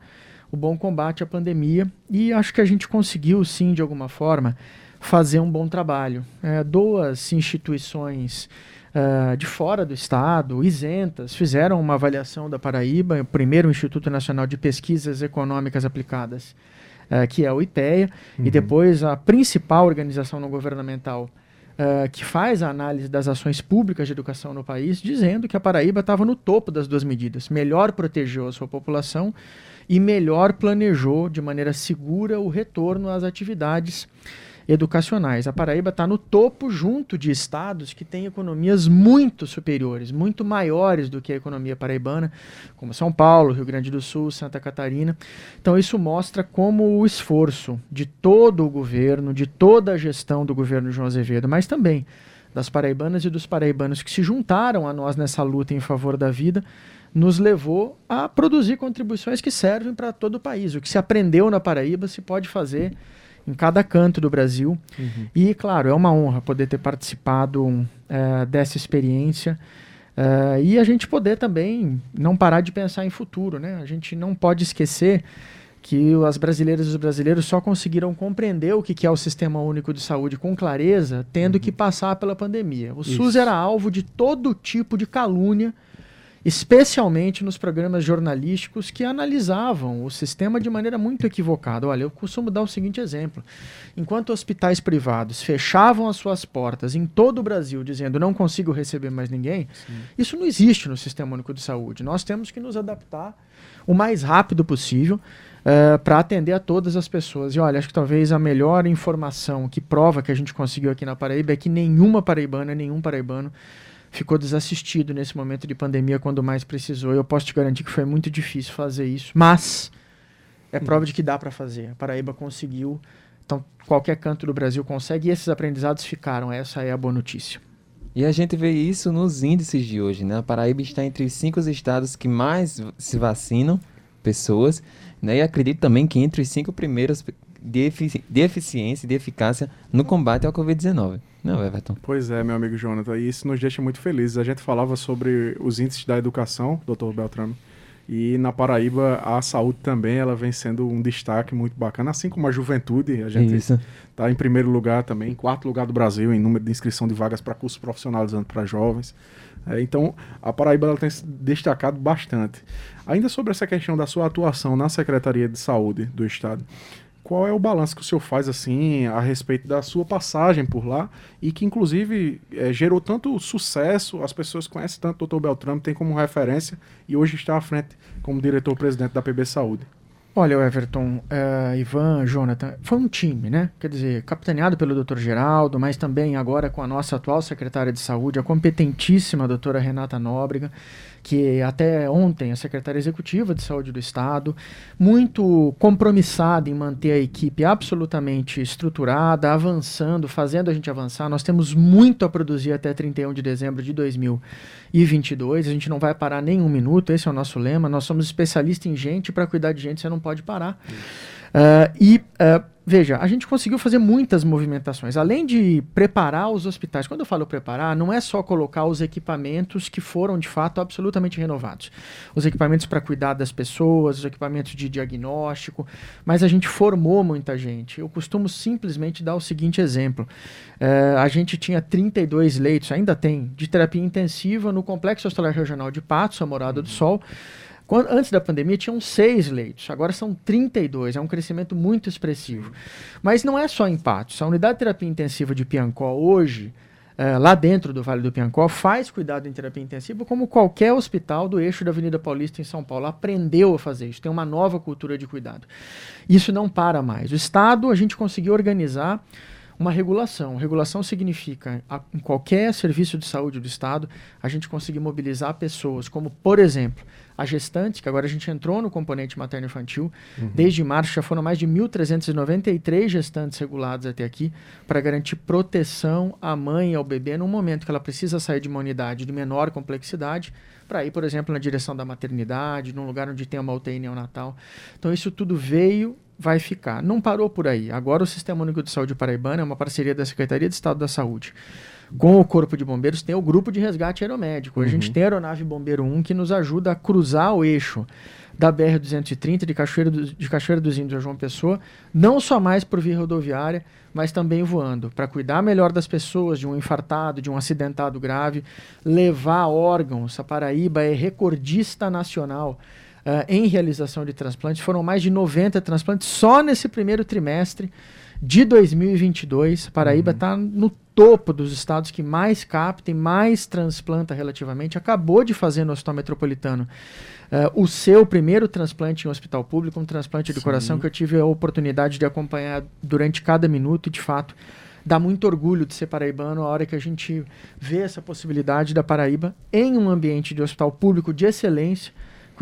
o bom combate à pandemia e acho que a gente conseguiu, sim, de alguma forma, fazer um bom trabalho. É, duas instituições uh, de fora do estado, isentas, fizeram uma avaliação da Paraíba, o primeiro Instituto Nacional de Pesquisas Econômicas Aplicadas, uh, que é o IPEA, uhum. e depois a principal organização não governamental Uh, que faz a análise das ações públicas de educação no país, dizendo que a Paraíba estava no topo das duas medidas. Melhor protegeu a sua população e melhor planejou de maneira segura o retorno às atividades educacionais. A Paraíba está no topo junto de estados que têm economias muito superiores, muito maiores do que a economia paraibana, como São Paulo, Rio Grande do Sul, Santa Catarina. Então isso mostra como o esforço de todo o governo, de toda a gestão do governo João Azevedo, mas também das paraibanas e dos paraibanos que se juntaram a nós nessa luta em favor da vida, nos levou a produzir contribuições que servem para todo o país. O que se aprendeu na Paraíba se pode fazer em cada canto do Brasil. Uhum. E, claro, é uma honra poder ter participado é, dessa experiência. É, e a gente poder também não parar de pensar em futuro. Né? A gente não pode esquecer que as brasileiras e os brasileiros só conseguiram compreender o que é o Sistema Único de Saúde com clareza, tendo uhum. que passar pela pandemia. O Isso. SUS era alvo de todo tipo de calúnia especialmente nos programas jornalísticos que analisavam o sistema de maneira muito equivocada. Olha, eu costumo dar o seguinte exemplo: enquanto hospitais privados fechavam as suas portas em todo o Brasil, dizendo não consigo receber mais ninguém, Sim. isso não existe no Sistema Único de Saúde. Nós temos que nos adaptar o mais rápido possível. Uh, para atender a todas as pessoas. E olha, acho que talvez a melhor informação que prova que a gente conseguiu aqui na Paraíba é que nenhuma paraibana, nenhum paraibano ficou desassistido nesse momento de pandemia quando mais precisou. Eu posso te garantir que foi muito difícil fazer isso, mas é hum. prova de que dá para fazer. A Paraíba conseguiu, então qualquer canto do Brasil consegue e esses aprendizados ficaram. Essa é a boa notícia. E a gente vê isso nos índices de hoje, né? A Paraíba está entre os cinco estados que mais se vacinam pessoas, né? E acredito também que entre os cinco primeiros de, efici de eficiência e de eficácia no combate ao Covid-19. Não, Everton. Pois é, meu amigo Jonathan, e isso nos deixa muito felizes. A gente falava sobre os índices da educação, doutor Beltrame, e na Paraíba a saúde também ela vem sendo um destaque muito bacana, assim como a juventude. A gente está em primeiro lugar também, em quarto lugar do Brasil em número de inscrição de vagas para cursos profissionalizantes para jovens. É, então a Paraíba ela tem se destacado bastante. Ainda sobre essa questão da sua atuação na Secretaria de Saúde do Estado, qual é o balanço que o senhor faz assim a respeito da sua passagem por lá e que inclusive é, gerou tanto sucesso, as pessoas conhecem tanto o Dr. Beltrame, tem como referência e hoje está à frente como diretor-presidente da PB Saúde. Olha, Everton, uh, Ivan, Jonathan, foi um time, né? Quer dizer, capitaneado pelo Dr. Geraldo, mas também agora com a nossa atual secretária de saúde, a competentíssima doutora Renata Nóbrega que até ontem a secretária executiva de saúde do estado, muito compromissada em manter a equipe absolutamente estruturada, avançando, fazendo a gente avançar. Nós temos muito a produzir até 31 de dezembro de 2022. A gente não vai parar nem um minuto, esse é o nosso lema. Nós somos especialistas em gente, para cuidar de gente você não pode parar. Uh, e uh, veja, a gente conseguiu fazer muitas movimentações. Além de preparar os hospitais, quando eu falo preparar, não é só colocar os equipamentos que foram de fato absolutamente renovados. Os equipamentos para cuidar das pessoas, os equipamentos de diagnóstico, mas a gente formou muita gente. Eu costumo simplesmente dar o seguinte exemplo: é, a gente tinha 32 leitos, ainda tem, de terapia intensiva no Complexo Hospitalar Regional de Patos, a Morada do Sol. Quando, antes da pandemia tinham seis leitos, agora são 32, é um crescimento muito expressivo. Mas não é só em Patos. A unidade de terapia intensiva de Piancó hoje, é, lá dentro do Vale do Piancó, faz cuidado em terapia intensiva como qualquer hospital do eixo da Avenida Paulista em São Paulo. Aprendeu a fazer isso, tem uma nova cultura de cuidado. Isso não para mais. O Estado, a gente conseguiu organizar uma regulação. Regulação significa, a, em qualquer serviço de saúde do Estado, a gente conseguir mobilizar pessoas, como, por exemplo, a gestante, que agora a gente entrou no componente materno-infantil. Uhum. Desde março já foram mais de 1.393 gestantes reguladas até aqui para garantir proteção à mãe e ao bebê no momento que ela precisa sair de uma unidade de menor complexidade para ir, por exemplo, na direção da maternidade, num lugar onde tem uma UTI neonatal. Então isso tudo veio vai ficar. Não parou por aí. Agora o Sistema Único de Saúde Paraibana é uma parceria da Secretaria de Estado da Saúde com o Corpo de Bombeiros, tem o grupo de resgate aeromédico. A gente tem a aeronave Bombeiro 1 que nos ajuda a cruzar o eixo da BR-230 de Cachoeira, do, de Cachoeira dos Índios a João Pessoa, não só mais por via rodoviária, mas também voando, para cuidar melhor das pessoas, de um infartado, de um acidentado grave, levar órgãos. A Paraíba é recordista nacional uh, em realização de transplantes. Foram mais de 90 transplantes só nesse primeiro trimestre de 2022. Paraíba está uhum. no topo dos estados que mais capta e mais transplanta relativamente. Acabou de fazer no Hospital Metropolitano uh, o seu primeiro transplante em hospital público, um transplante de Sim. coração que eu tive a oportunidade de acompanhar durante cada minuto e, de fato, dá muito orgulho de ser paraibano a hora que a gente vê essa possibilidade da Paraíba em um ambiente de hospital público de excelência,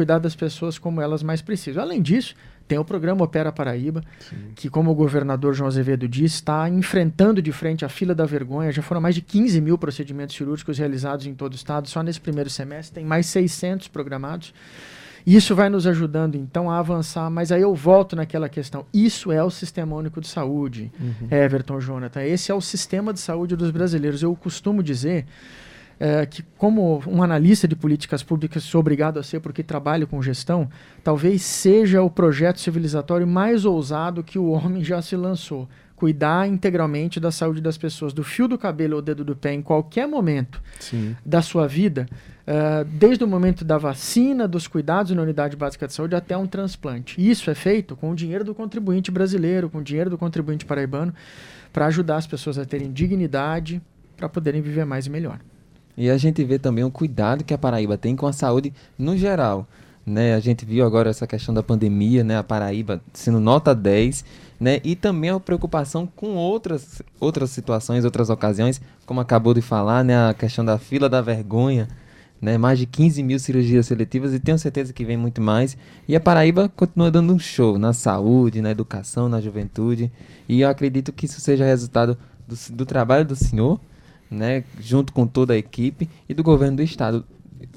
cuidar das pessoas como elas mais precisam. Além disso, tem o programa Opera Paraíba, Sim. que, como o governador João Azevedo disse, está enfrentando de frente a fila da vergonha. Já foram mais de 15 mil procedimentos cirúrgicos realizados em todo o estado. Só nesse primeiro semestre tem mais 600 programados. Isso vai nos ajudando, então, a avançar. Mas aí eu volto naquela questão. Isso é o Sistema Único de Saúde, uhum. Everton, Jonathan. Esse é o sistema de saúde dos brasileiros. Eu costumo dizer é, que, como um analista de políticas públicas, sou obrigado a ser porque trabalho com gestão, talvez seja o projeto civilizatório mais ousado que o homem já se lançou. Cuidar integralmente da saúde das pessoas, do fio do cabelo ao dedo do pé, em qualquer momento Sim. da sua vida, uh, desde o momento da vacina, dos cuidados na unidade básica de saúde até um transplante. Isso é feito com o dinheiro do contribuinte brasileiro, com o dinheiro do contribuinte paraibano, para ajudar as pessoas a terem dignidade, para poderem viver mais e melhor. E a gente vê também o cuidado que a Paraíba tem com a saúde no geral. Né? A gente viu agora essa questão da pandemia, né? a Paraíba sendo nota 10, né? e também a preocupação com outras, outras situações, outras ocasiões, como acabou de falar, né? a questão da fila da vergonha, né? mais de 15 mil cirurgias seletivas e tenho certeza que vem muito mais. E a Paraíba continua dando um show na saúde, na educação, na juventude, e eu acredito que isso seja resultado do, do trabalho do senhor né, junto com toda a equipe e do governo do estado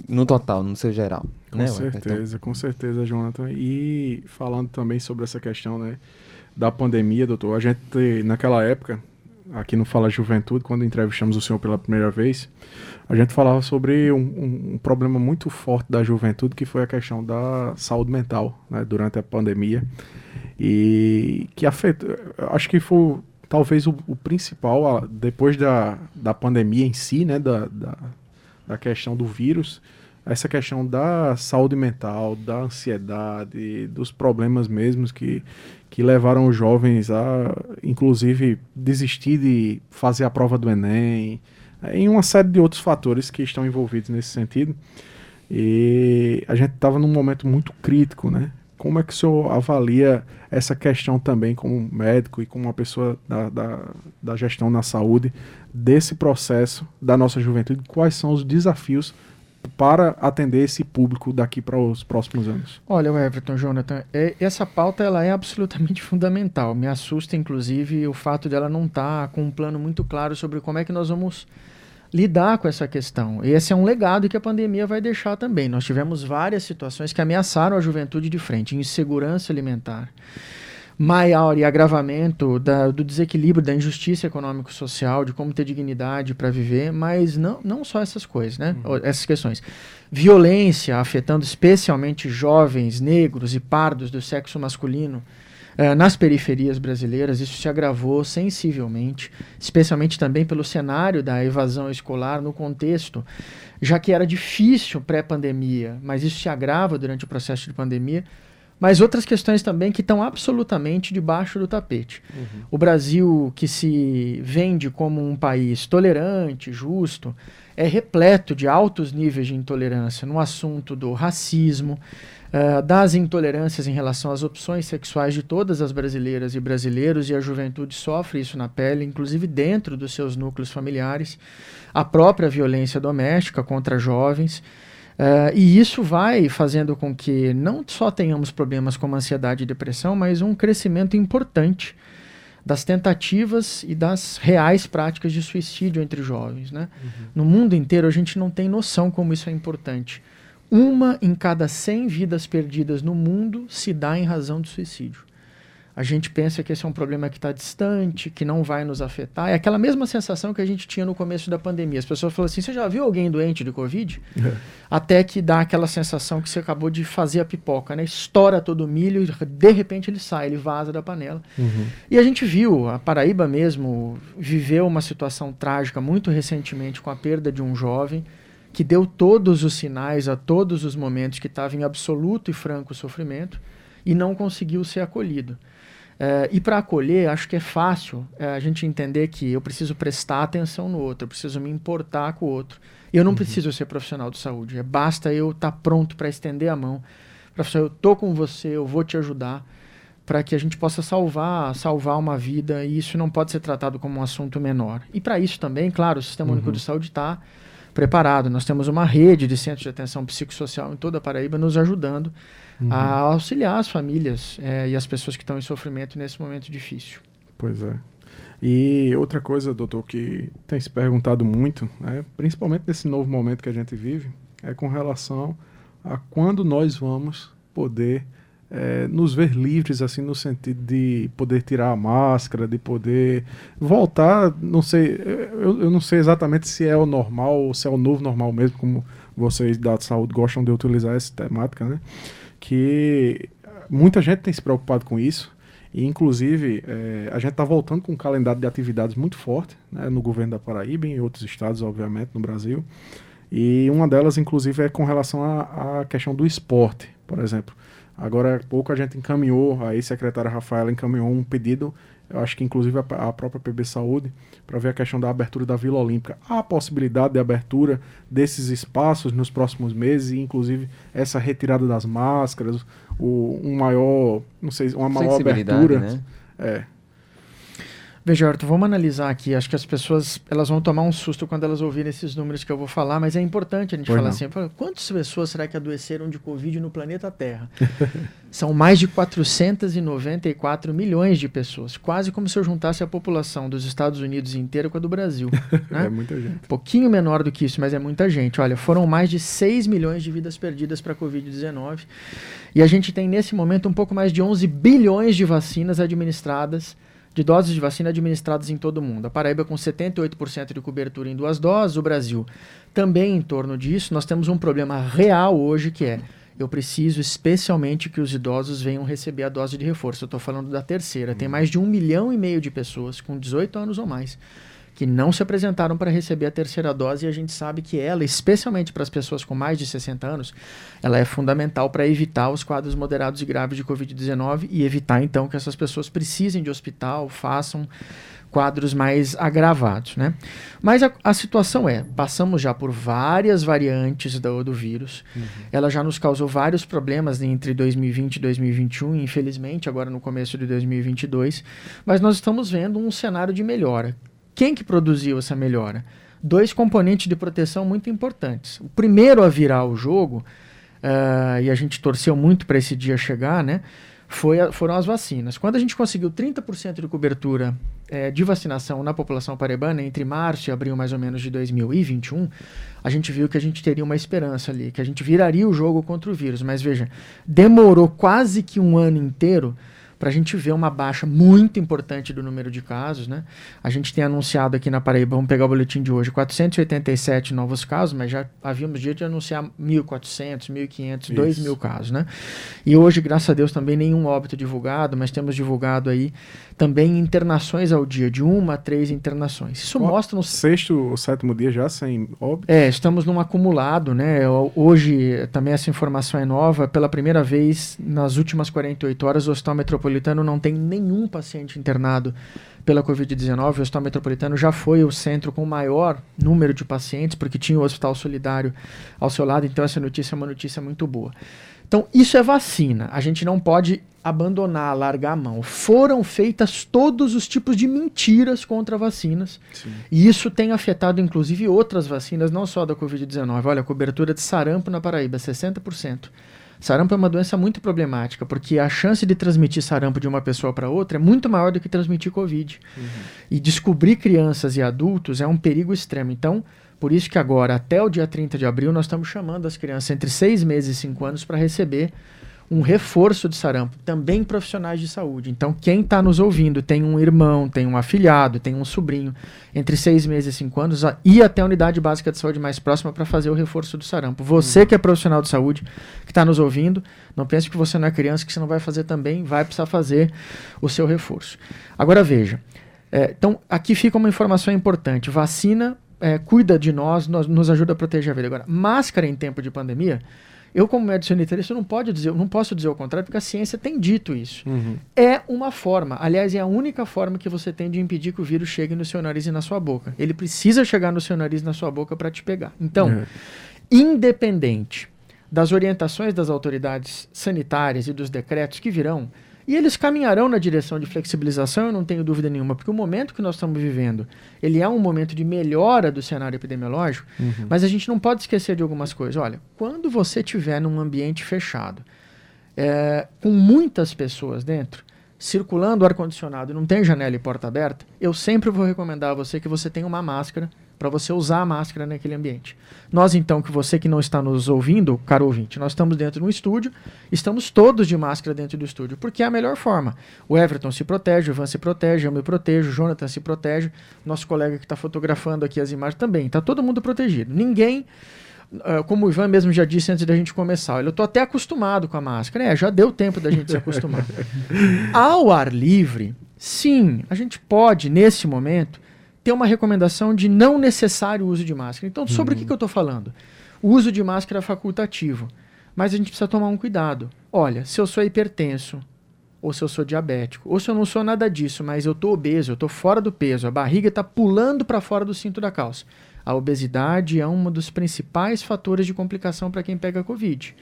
no total, no seu geral. Com né, certeza, com certeza, Jonathan. E falando também sobre essa questão, né, da pandemia, doutor, a gente naquela época aqui no Fala Juventude, quando entrevistamos o senhor pela primeira vez, a gente falava sobre um, um, um problema muito forte da juventude, que foi a questão da saúde mental, né, durante a pandemia, e que afetou, acho que foi talvez o, o principal, depois da, da pandemia em si, né, da, da, da questão do vírus, essa questão da saúde mental, da ansiedade, dos problemas mesmos que, que levaram os jovens a, inclusive, desistir de fazer a prova do Enem, em uma série de outros fatores que estão envolvidos nesse sentido. E a gente estava num momento muito crítico, né? Como é que o senhor avalia essa questão também como médico e como uma pessoa da, da, da gestão na saúde desse processo da nossa juventude? Quais são os desafios para atender esse público daqui para os próximos anos? Olha, Everton, Jonathan, é, essa pauta ela é absolutamente fundamental. Me assusta, inclusive, o fato dela não estar tá com um plano muito claro sobre como é que nós vamos lidar com essa questão. Esse é um legado que a pandemia vai deixar também. Nós tivemos várias situações que ameaçaram a juventude de frente, insegurança alimentar, maior e agravamento da, do desequilíbrio, da injustiça econômico-social, de como ter dignidade para viver, mas não, não só essas coisas, né? Uhum. Essas questões. Violência afetando especialmente jovens, negros e pardos do sexo masculino, Uh, nas periferias brasileiras, isso se agravou sensivelmente, especialmente também pelo cenário da evasão escolar no contexto, já que era difícil pré-pandemia, mas isso se agrava durante o processo de pandemia. Mas outras questões também que estão absolutamente debaixo do tapete. Uhum. O Brasil, que se vende como um país tolerante, justo, é repleto de altos níveis de intolerância no assunto do racismo, uh, das intolerâncias em relação às opções sexuais de todas as brasileiras e brasileiros, e a juventude sofre isso na pele, inclusive dentro dos seus núcleos familiares, a própria violência doméstica contra jovens. Uh, e isso vai fazendo com que não só tenhamos problemas como ansiedade e depressão, mas um crescimento importante das tentativas e das reais práticas de suicídio entre jovens. Né? Uhum. No mundo inteiro, a gente não tem noção como isso é importante. Uma em cada 100 vidas perdidas no mundo se dá em razão de suicídio. a gente pensa que esse é um problema que está distante, que não vai nos afetar. É aquela mesma sensação que a gente tinha no começo da pandemia. As pessoas falam assim: você já viu alguém doente de Covid? É. Até que dá aquela sensação que você acabou de fazer a pipoca, né? Estoura todo o milho e de repente ele sai, ele vaza da panela. Uhum. E a gente viu, a Paraíba mesmo viveu uma situação trágica muito recentemente com a perda de um jovem que deu todos os sinais a todos os momentos que estava em absoluto e franco sofrimento e não conseguiu ser acolhido. É, e para acolher, acho que é fácil é, a gente entender que eu preciso prestar atenção no outro, eu preciso me importar com o outro. Eu não uhum. preciso ser profissional de saúde, é, basta eu estar tá pronto para estender a mão. Professor, eu tô com você, eu vou te ajudar para que a gente possa salvar, salvar uma vida e isso não pode ser tratado como um assunto menor. E para isso também, claro, o Sistema uhum. Único de Saúde está preparado. Nós temos uma rede de centros de atenção psicossocial em toda a Paraíba nos ajudando uhum. a auxiliar as famílias é, e as pessoas que estão em sofrimento nesse momento difícil. Pois é. E outra coisa, doutor, que tem se perguntado muito, né, principalmente nesse novo momento que a gente vive, é com relação a quando nós vamos poder é, nos ver livres, assim, no sentido de poder tirar a máscara, de poder voltar, não sei, eu, eu não sei exatamente se é o normal ou se é o novo normal mesmo, como vocês da saúde gostam de utilizar essa temática, né? que muita gente tem se preocupado com isso. E, inclusive, é, a gente está voltando com um calendário de atividades muito forte né, no governo da Paraíba e em outros estados, obviamente, no Brasil. E uma delas, inclusive, é com relação à questão do esporte, por exemplo. Agora, há pouco a gente encaminhou, a ex-secretária Rafaela encaminhou um pedido eu acho que inclusive a, a própria PB Saúde, para ver a questão da abertura da Vila Olímpica. Há a possibilidade de abertura desses espaços nos próximos meses, e inclusive essa retirada das máscaras, o, um maior, não sei, uma maior abertura. Né? É, Veja, Arthur, vamos analisar aqui. Acho que as pessoas elas vão tomar um susto quando elas ouvirem esses números que eu vou falar, mas é importante a gente pois falar não. assim: quantas pessoas será que adoeceram de Covid no planeta Terra? São mais de 494 milhões de pessoas, quase como se eu juntasse a população dos Estados Unidos inteira com a do Brasil. Né? é muita gente. Um pouquinho menor do que isso, mas é muita gente. Olha, foram mais de 6 milhões de vidas perdidas para a Covid-19. E a gente tem nesse momento um pouco mais de 11 bilhões de vacinas administradas de doses de vacina administradas em todo o mundo. A Paraíba com 78% de cobertura em duas doses, o Brasil também em torno disso. Nós temos um problema real hoje que é eu preciso especialmente que os idosos venham receber a dose de reforço. Eu estou falando da terceira. Tem mais de um milhão e meio de pessoas com 18 anos ou mais que não se apresentaram para receber a terceira dose e a gente sabe que ela, especialmente para as pessoas com mais de 60 anos, ela é fundamental para evitar os quadros moderados e graves de Covid-19 e evitar então que essas pessoas precisem de hospital, façam quadros mais agravados, né? Mas a, a situação é, passamos já por várias variantes do, do vírus, uhum. ela já nos causou vários problemas entre 2020 e 2021, infelizmente agora no começo de 2022, mas nós estamos vendo um cenário de melhora. Quem que produziu essa melhora? Dois componentes de proteção muito importantes. O primeiro a virar o jogo, uh, e a gente torceu muito para esse dia chegar, né? Foi a, foram as vacinas. Quando a gente conseguiu 30% de cobertura é, de vacinação na população paraibana entre março e abril mais ou menos de 2021, a gente viu que a gente teria uma esperança ali, que a gente viraria o jogo contra o vírus. Mas veja, demorou quase que um ano inteiro para a gente ver uma baixa muito importante do número de casos. Né? A gente tem anunciado aqui na Paraíba, vamos pegar o boletim de hoje, 487 novos casos, mas já havíamos dia de anunciar 1.400, 1.500, 2.000 casos. Né? E hoje, graças a Deus, também nenhum óbito divulgado, mas temos divulgado aí também internações ao dia, de uma a três internações. Isso Qual mostra... No sexto ou sétimo dia já sem óbito? É, estamos num acumulado, né? Hoje também essa informação é nova. Pela primeira vez, nas últimas 48 horas, o Hospital Metropolitano não tem nenhum paciente internado pela Covid-19. O Hospital Metropolitano já foi o centro com o maior número de pacientes, porque tinha o Hospital Solidário ao seu lado, então essa notícia é uma notícia muito boa. Então, isso é vacina. A gente não pode abandonar, largar a mão. Foram feitas todos os tipos de mentiras contra vacinas. Sim. E isso tem afetado, inclusive, outras vacinas, não só da Covid-19. Olha, a cobertura de sarampo na Paraíba, 60%. Sarampo é uma doença muito problemática, porque a chance de transmitir sarampo de uma pessoa para outra é muito maior do que transmitir Covid. Uhum. E descobrir crianças e adultos é um perigo extremo. Então, por isso que agora, até o dia 30 de abril, nós estamos chamando as crianças entre 6 meses e 5 anos para receber um reforço de sarampo, também profissionais de saúde. Então, quem está nos ouvindo tem um irmão, tem um afilhado, tem um sobrinho, entre seis meses e cinco anos, a, ir até a unidade básica de saúde mais próxima para fazer o reforço do sarampo. Você uhum. que é profissional de saúde, que está nos ouvindo, não pense que você não é criança, que você não vai fazer também, vai precisar fazer o seu reforço. Agora veja, é, então aqui fica uma informação importante: vacina é, cuida de nós, nós, nos ajuda a proteger a vida. Agora, máscara em tempo de pandemia eu, como médico sanitarista, não, pode dizer, não posso dizer o contrário, porque a ciência tem dito isso. Uhum. É uma forma, aliás, é a única forma que você tem de impedir que o vírus chegue no seu nariz e na sua boca. Ele precisa chegar no seu nariz e na sua boca para te pegar. Então, uhum. independente das orientações das autoridades sanitárias e dos decretos que virão, e eles caminharão na direção de flexibilização, eu não tenho dúvida nenhuma, porque o momento que nós estamos vivendo, ele é um momento de melhora do cenário epidemiológico, uhum. mas a gente não pode esquecer de algumas coisas. Olha, quando você estiver num ambiente fechado, é, com muitas pessoas dentro, circulando ar-condicionado, não tem janela e porta aberta, eu sempre vou recomendar a você que você tenha uma máscara para você usar a máscara naquele ambiente. Nós, então, que você que não está nos ouvindo, caro ouvinte, nós estamos dentro de um estúdio, estamos todos de máscara dentro do estúdio, porque é a melhor forma. O Everton se protege, o Ivan se protege, eu me protejo, o Jonathan se protege, nosso colega que está fotografando aqui as imagens também, está todo mundo protegido. Ninguém. Uh, como o Ivan mesmo já disse antes da gente começar, eu estou até acostumado com a máscara. É, já deu tempo da gente se acostumar. Ao ar livre, sim, a gente pode, nesse momento, ter uma recomendação de não necessário uso de máscara. Então, sobre o que, uhum. que eu estou falando? O uso de máscara é facultativo, mas a gente precisa tomar um cuidado. Olha, se eu sou hipertenso, ou se eu sou diabético, ou se eu não sou nada disso, mas eu estou obeso, eu estou fora do peso, a barriga está pulando para fora do cinto da calça. A obesidade é um dos principais fatores de complicação para quem pega Covid.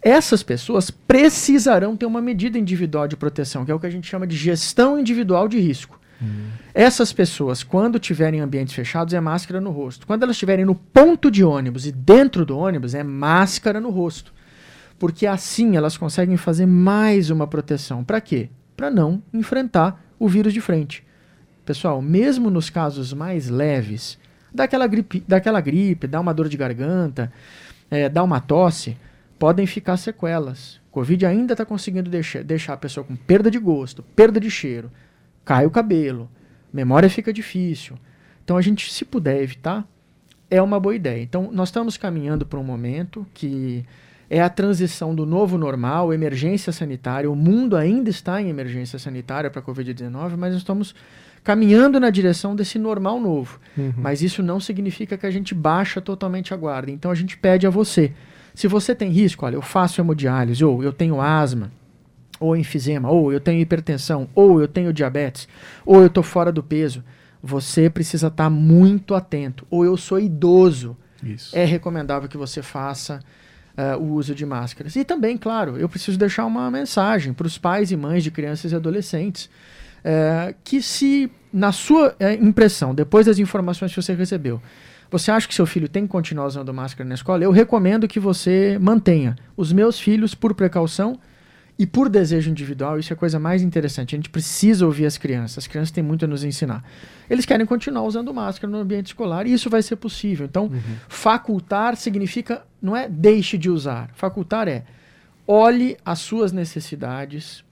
Essas pessoas precisarão ter uma medida individual de proteção, que é o que a gente chama de gestão individual de risco. Essas pessoas, quando tiverem ambientes fechados, é máscara no rosto. Quando elas estiverem no ponto de ônibus e dentro do ônibus, é máscara no rosto. Porque assim elas conseguem fazer mais uma proteção. Para quê? Para não enfrentar o vírus de frente. Pessoal, mesmo nos casos mais leves, daquela gripe, daquela gripe dá uma dor de garganta, é, dá uma tosse, podem ficar sequelas. Covid ainda está conseguindo deixar, deixar a pessoa com perda de gosto, perda de cheiro, cai o cabelo, memória fica difícil. Então a gente, se puder evitar, é uma boa ideia. Então nós estamos caminhando para um momento que é a transição do novo normal, emergência sanitária. O mundo ainda está em emergência sanitária para a Covid-19, mas nós estamos caminhando na direção desse normal novo. Uhum. Mas isso não significa que a gente baixa totalmente a guarda. Então a gente pede a você, se você tem risco, olha, eu faço hemodiálise, ou eu tenho asma, ou enfisema, ou eu tenho hipertensão, ou eu tenho diabetes, ou eu estou fora do peso, você precisa estar tá muito atento. Ou eu sou idoso, Isso. é recomendável que você faça uh, o uso de máscaras. E também, claro, eu preciso deixar uma mensagem para os pais e mães de crianças e adolescentes, uh, que se, na sua uh, impressão, depois das informações que você recebeu, você acha que seu filho tem que continuar usando máscara na escola? Eu recomendo que você mantenha. Os meus filhos, por precaução, e por desejo individual, isso é a coisa mais interessante. A gente precisa ouvir as crianças. As crianças têm muito a nos ensinar. Eles querem continuar usando máscara no ambiente escolar e isso vai ser possível. Então, uhum. facultar significa não é deixe de usar. Facultar é olhe as suas necessidades,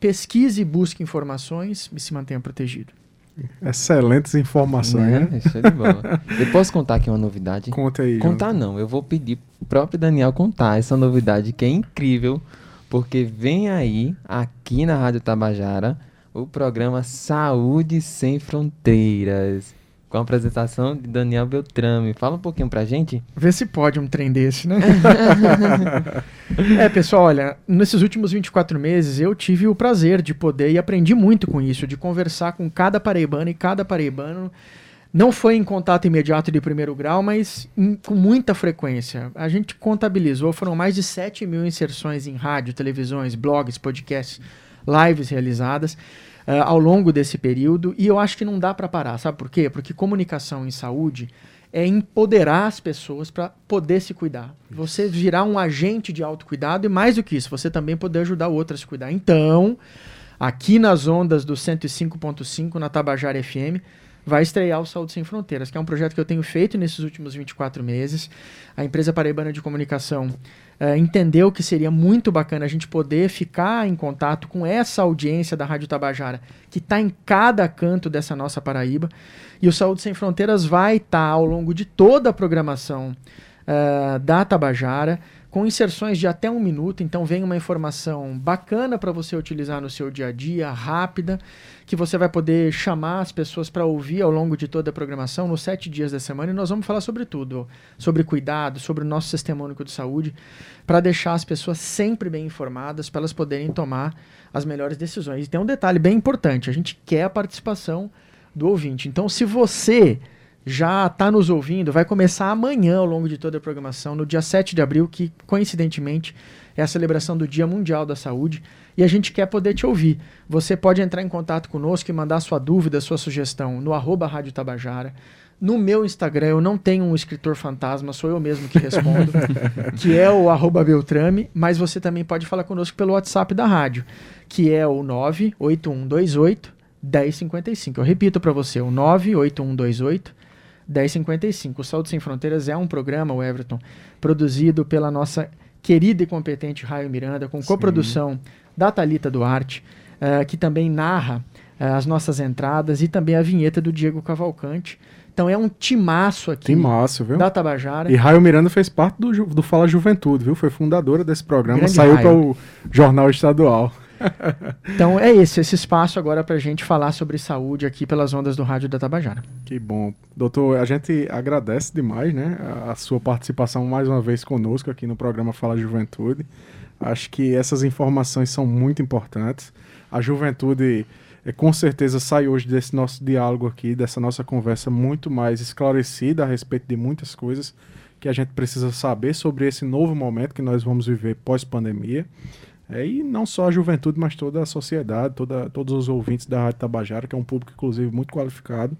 pesquise e busque informações e se mantenha protegido. Excelentes informações, né? né? Isso é de bola. eu posso contar aqui uma novidade? Conta aí. Contar Jonathan. não, eu vou pedir pro próprio Daniel contar essa novidade que é incrível porque vem aí, aqui na Rádio Tabajara, o programa Saúde Sem Fronteiras. Com a apresentação de Daniel Beltrame. Fala um pouquinho pra gente. Vê se pode um trem desse, né? é, pessoal, olha, nesses últimos 24 meses eu tive o prazer de poder e aprendi muito com isso, de conversar com cada paraibano e cada paraibano não foi em contato imediato de primeiro grau, mas em, com muita frequência. A gente contabilizou, foram mais de 7 mil inserções em rádio, televisões, blogs, podcasts, lives realizadas uh, ao longo desse período. E eu acho que não dá para parar. Sabe por quê? Porque comunicação em saúde é empoderar as pessoas para poder se cuidar. Você virar um agente de autocuidado e mais do que isso, você também poder ajudar outras a se cuidar. Então, aqui nas ondas do 105.5 na Tabajara FM, vai estrear o Saúde Sem Fronteiras, que é um projeto que eu tenho feito nesses últimos 24 meses. A empresa paraibana de comunicação uh, entendeu que seria muito bacana a gente poder ficar em contato com essa audiência da Rádio Tabajara, que está em cada canto dessa nossa Paraíba. E o Saúde Sem Fronteiras vai estar tá, ao longo de toda a programação uh, da Tabajara com inserções de até um minuto. Então, vem uma informação bacana para você utilizar no seu dia a dia, rápida, que você vai poder chamar as pessoas para ouvir ao longo de toda a programação, nos sete dias da semana. E nós vamos falar sobre tudo: sobre cuidado, sobre o nosso sistema único de saúde, para deixar as pessoas sempre bem informadas, para elas poderem tomar as melhores decisões. E tem um detalhe bem importante: a gente quer a participação do ouvinte. Então, se você já está nos ouvindo, vai começar amanhã ao longo de toda a programação, no dia 7 de abril, que coincidentemente é a celebração do Dia Mundial da Saúde, e a gente quer poder te ouvir. Você pode entrar em contato conosco e mandar sua dúvida, sua sugestão no arroba Rádio Tabajara. No meu Instagram eu não tenho um escritor fantasma, sou eu mesmo que respondo, que é o arroba Beltrame, mas você também pode falar conosco pelo WhatsApp da rádio, que é o 98128 1055. Eu repito para você, o 98128 1055. O Saúde Sem Fronteiras é um programa, o Everton, produzido pela nossa querida e competente Raio Miranda, com coprodução da Talita Duarte, uh, que também narra uh, as nossas entradas e também a vinheta do Diego Cavalcante. Então é um timaço aqui timaço, viu? da Tabajara. E Raio Miranda fez parte do, do Fala Juventude, viu? Foi fundadora desse programa, Grande saiu para o Jornal Estadual. então é esse, esse espaço agora para a gente falar sobre saúde aqui pelas ondas do rádio da Tabajara. Que bom. Doutor, a gente agradece demais né, a, sua participação mais uma vez conosco aqui no programa Fala Juventude. Acho que essas informações são muito importantes. A juventude é, com certeza sai hoje desse nosso diálogo aqui, dessa nossa conversa, muito mais esclarecida a respeito de muitas coisas que a gente precisa saber sobre esse novo momento que nós vamos viver pós-pandemia. É, e não só a juventude, mas toda a sociedade, toda, todos os ouvintes da Rádio Tabajara, que é um público, inclusive, muito qualificado,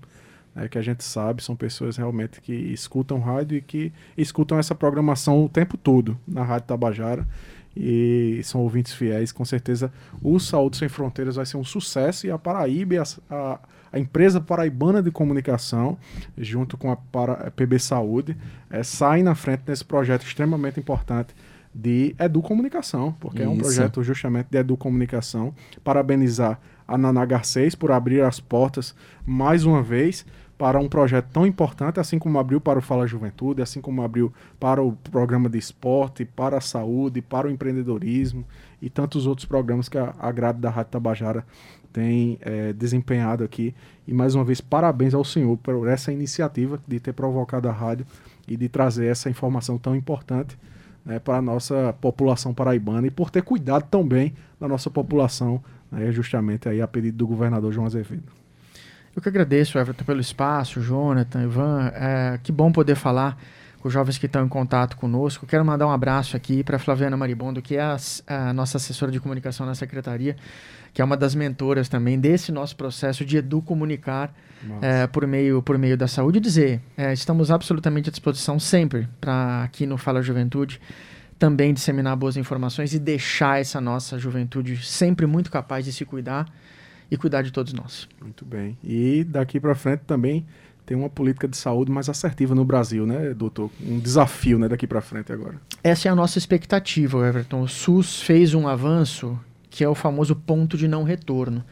é, que a gente sabe, são pessoas realmente que escutam rádio e que escutam essa programação o tempo todo na Rádio Tabajara. E são ouvintes fiéis, com certeza o Saúde Sem Fronteiras vai ser um sucesso e a Paraíba, a, a, a empresa paraibana de comunicação, junto com a, para, a PB Saúde, é, saem na frente nesse projeto extremamente importante de educomunicação, porque Isso. é um projeto justamente de educomunicação. Parabenizar a Naná Garcês por abrir as portas mais uma vez para um projeto tão importante, assim como abriu para o Fala Juventude, assim como abriu para o programa de esporte, para a saúde, para o empreendedorismo e tantos outros programas que a, a grade da Rádio Tabajara tem é, desempenhado aqui. E mais uma vez, parabéns ao senhor por essa iniciativa de ter provocado a rádio e de trazer essa informação tão importante né, para a nossa população paraibana e por ter cuidado também da nossa população, né, justamente aí a pedido do governador João Azevedo. Eu que agradeço, Everton, pelo espaço, Jonathan, Ivan. É, que bom poder falar com os jovens que estão em contato conosco. Quero mandar um abraço aqui para Flaviana Maribondo, que é a, a, nossa assessora de comunicação na secretaria, que é uma das mentoras também desse nosso processo de educomunicar é, por, meio, por meio da saúde. E dizer, é, estamos absolutamente à disposição sempre para aqui no Fala Juventude também disseminar boas informações e deixar essa nossa juventude sempre muito capaz de se cuidar e cuidar de todos nós. Muito bem. E daqui para frente também tem uma política de saúde mais assertiva no Brasil, né, doutor? Um desafio, né, daqui para frente agora. Essa é a nossa expectativa, Everton. O SUS fez um avanço que é o famoso ponto de não retorno.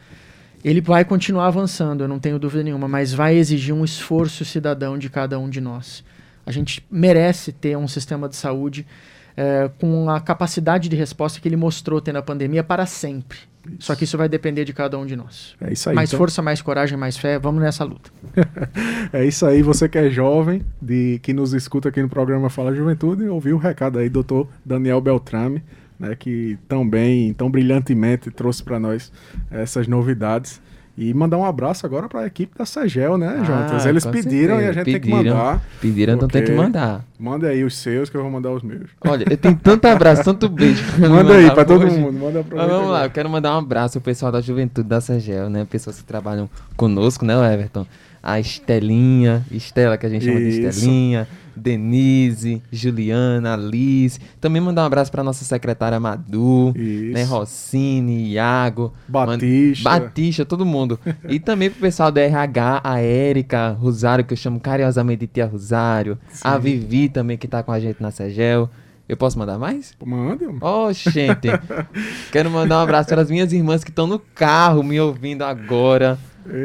Ele vai continuar avançando, eu não tenho dúvida nenhuma, mas vai exigir um esforço cidadão de cada um de nós. A gente merece ter um sistema de saúde é, com a capacidade de resposta que ele mostrou ter na pandemia para sempre. Isso. Só que isso vai depender de cada um de nós. É isso aí. Mais então... força, mais coragem, mais fé. Vamos nessa luta. é isso aí. Você que é jovem, de que nos escuta aqui no programa Fala Juventude, ouviu o recado aí, doutor Daniel Beltrame, né, que também, tão brilhantemente trouxe para nós essas novidades. E mandar um abraço agora para a equipe da Sagel, né, ah, Jonas? Eles pediram certeza. e a gente pediram, tem que mandar. Pediram, então tem que mandar. Manda aí os seus que eu vou mandar os meus. Olha, eu tenho tanto abraço, tanto beijo. Manda aí para todo mundo. Manda pra Mas vamos lá, eu quero mandar um abraço ao pessoal da juventude da Sagel, né? Pessoas que trabalham conosco, né, Everton? A Estelinha, Estela, que a gente chama Isso. de Estelinha Denise, Juliana, Liz. Também mandar um abraço para nossa secretária Madu, Isso. né, Rossini, Iago, Batista. Man- Batista, todo mundo. e também pro pessoal do RH, a Érica, Rosário, que eu chamo carinhosamente de tia Rosário, a Vivi também que tá com a gente na Segel. Eu posso mandar mais? Manda. Oh, gente. Quero mandar um abraço para as minhas irmãs que estão no carro me ouvindo agora.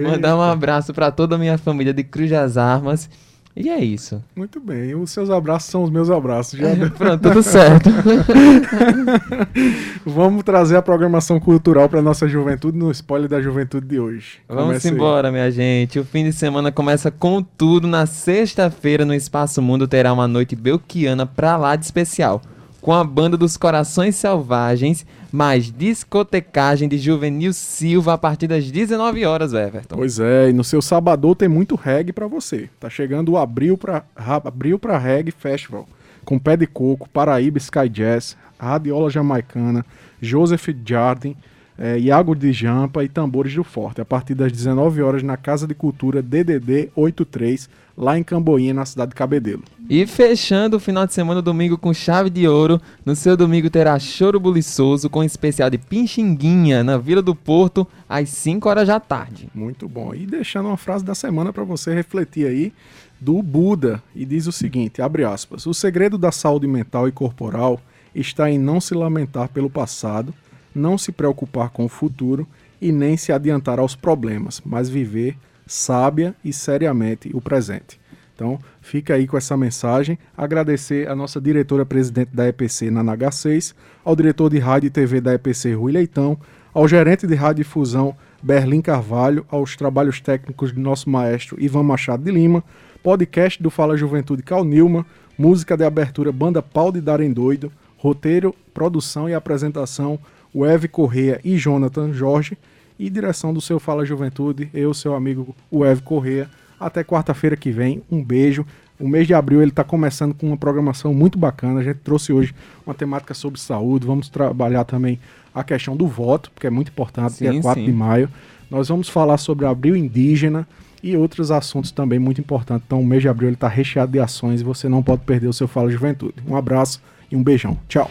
Mandar um abraço para toda a minha família de Cruz das Armas. E é isso. Muito bem. Os seus abraços são os meus abraços. Já Pronto, tudo certo. Vamos trazer a programação cultural para nossa juventude no spoiler da juventude de hoje. Vamos Comece aí. embora, minha gente. O fim de semana começa com tudo. Na sexta-feira, no Espaço Mundo, terá uma noite belquiana pra lá de especial. Com a banda dos Corações Selvagens, mais discotecagem de Juvenil Silva a partir das 19 horas, Everton. Pois é, e no seu sabadão tem muito reggae pra você. Tá chegando o Abril pra, Ra- Abril pra Reggae Festival, com Pé de Coco, Paraíba Sky Jazz, Radiola Jamaicana, Joseph Jardin, eh, Iago de Jampa e Tambores do Forte, a partir das 19 horas na Casa de Cultura DDD 83, lá em Camboinha, na cidade de Cabedelo. E fechando o final de semana, domingo com chave de ouro. No seu domingo terá choro buliçoso com especial de Pixinguinha na Vila do Porto às 5 horas da tarde. Muito bom. E deixando uma frase da semana para você refletir aí do Buda e diz o seguinte, abre aspas: "O segredo da saúde mental e corporal está em não se lamentar pelo passado, não se preocupar com o futuro e nem se adiantar aos problemas, mas viver sábia e seriamente o presente." Então, fica aí com essa mensagem. Agradecer a nossa diretora-presidente da EPC, Nana H6, ao diretor de rádio e TV da EPC, Rui Leitão, ao gerente de rádio e difusão, Berlim Carvalho, aos trabalhos técnicos do nosso maestro Ivan Machado de Lima, podcast do Fala Juventude Cal Nilma, música de abertura Banda Pau de Darem Doido, roteiro, produção e apresentação, Weve Correia e Jonathan Jorge, e direção do seu Fala Juventude, eu, seu amigo Weve Correia. Até quarta-feira que vem, um beijo. O mês de abril ele está começando com uma programação muito bacana. A gente trouxe hoje uma temática sobre saúde. Vamos trabalhar também a questão do voto, porque é muito importante, Sim, dia 4 sim. de maio. Nós vamos falar sobre abril indígena e outros assuntos também muito importantes. Então, o mês de abril está recheado de ações e você não pode perder o seu Fala Juventude. Um abraço e um beijão. Tchau.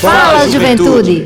Fala, juventude!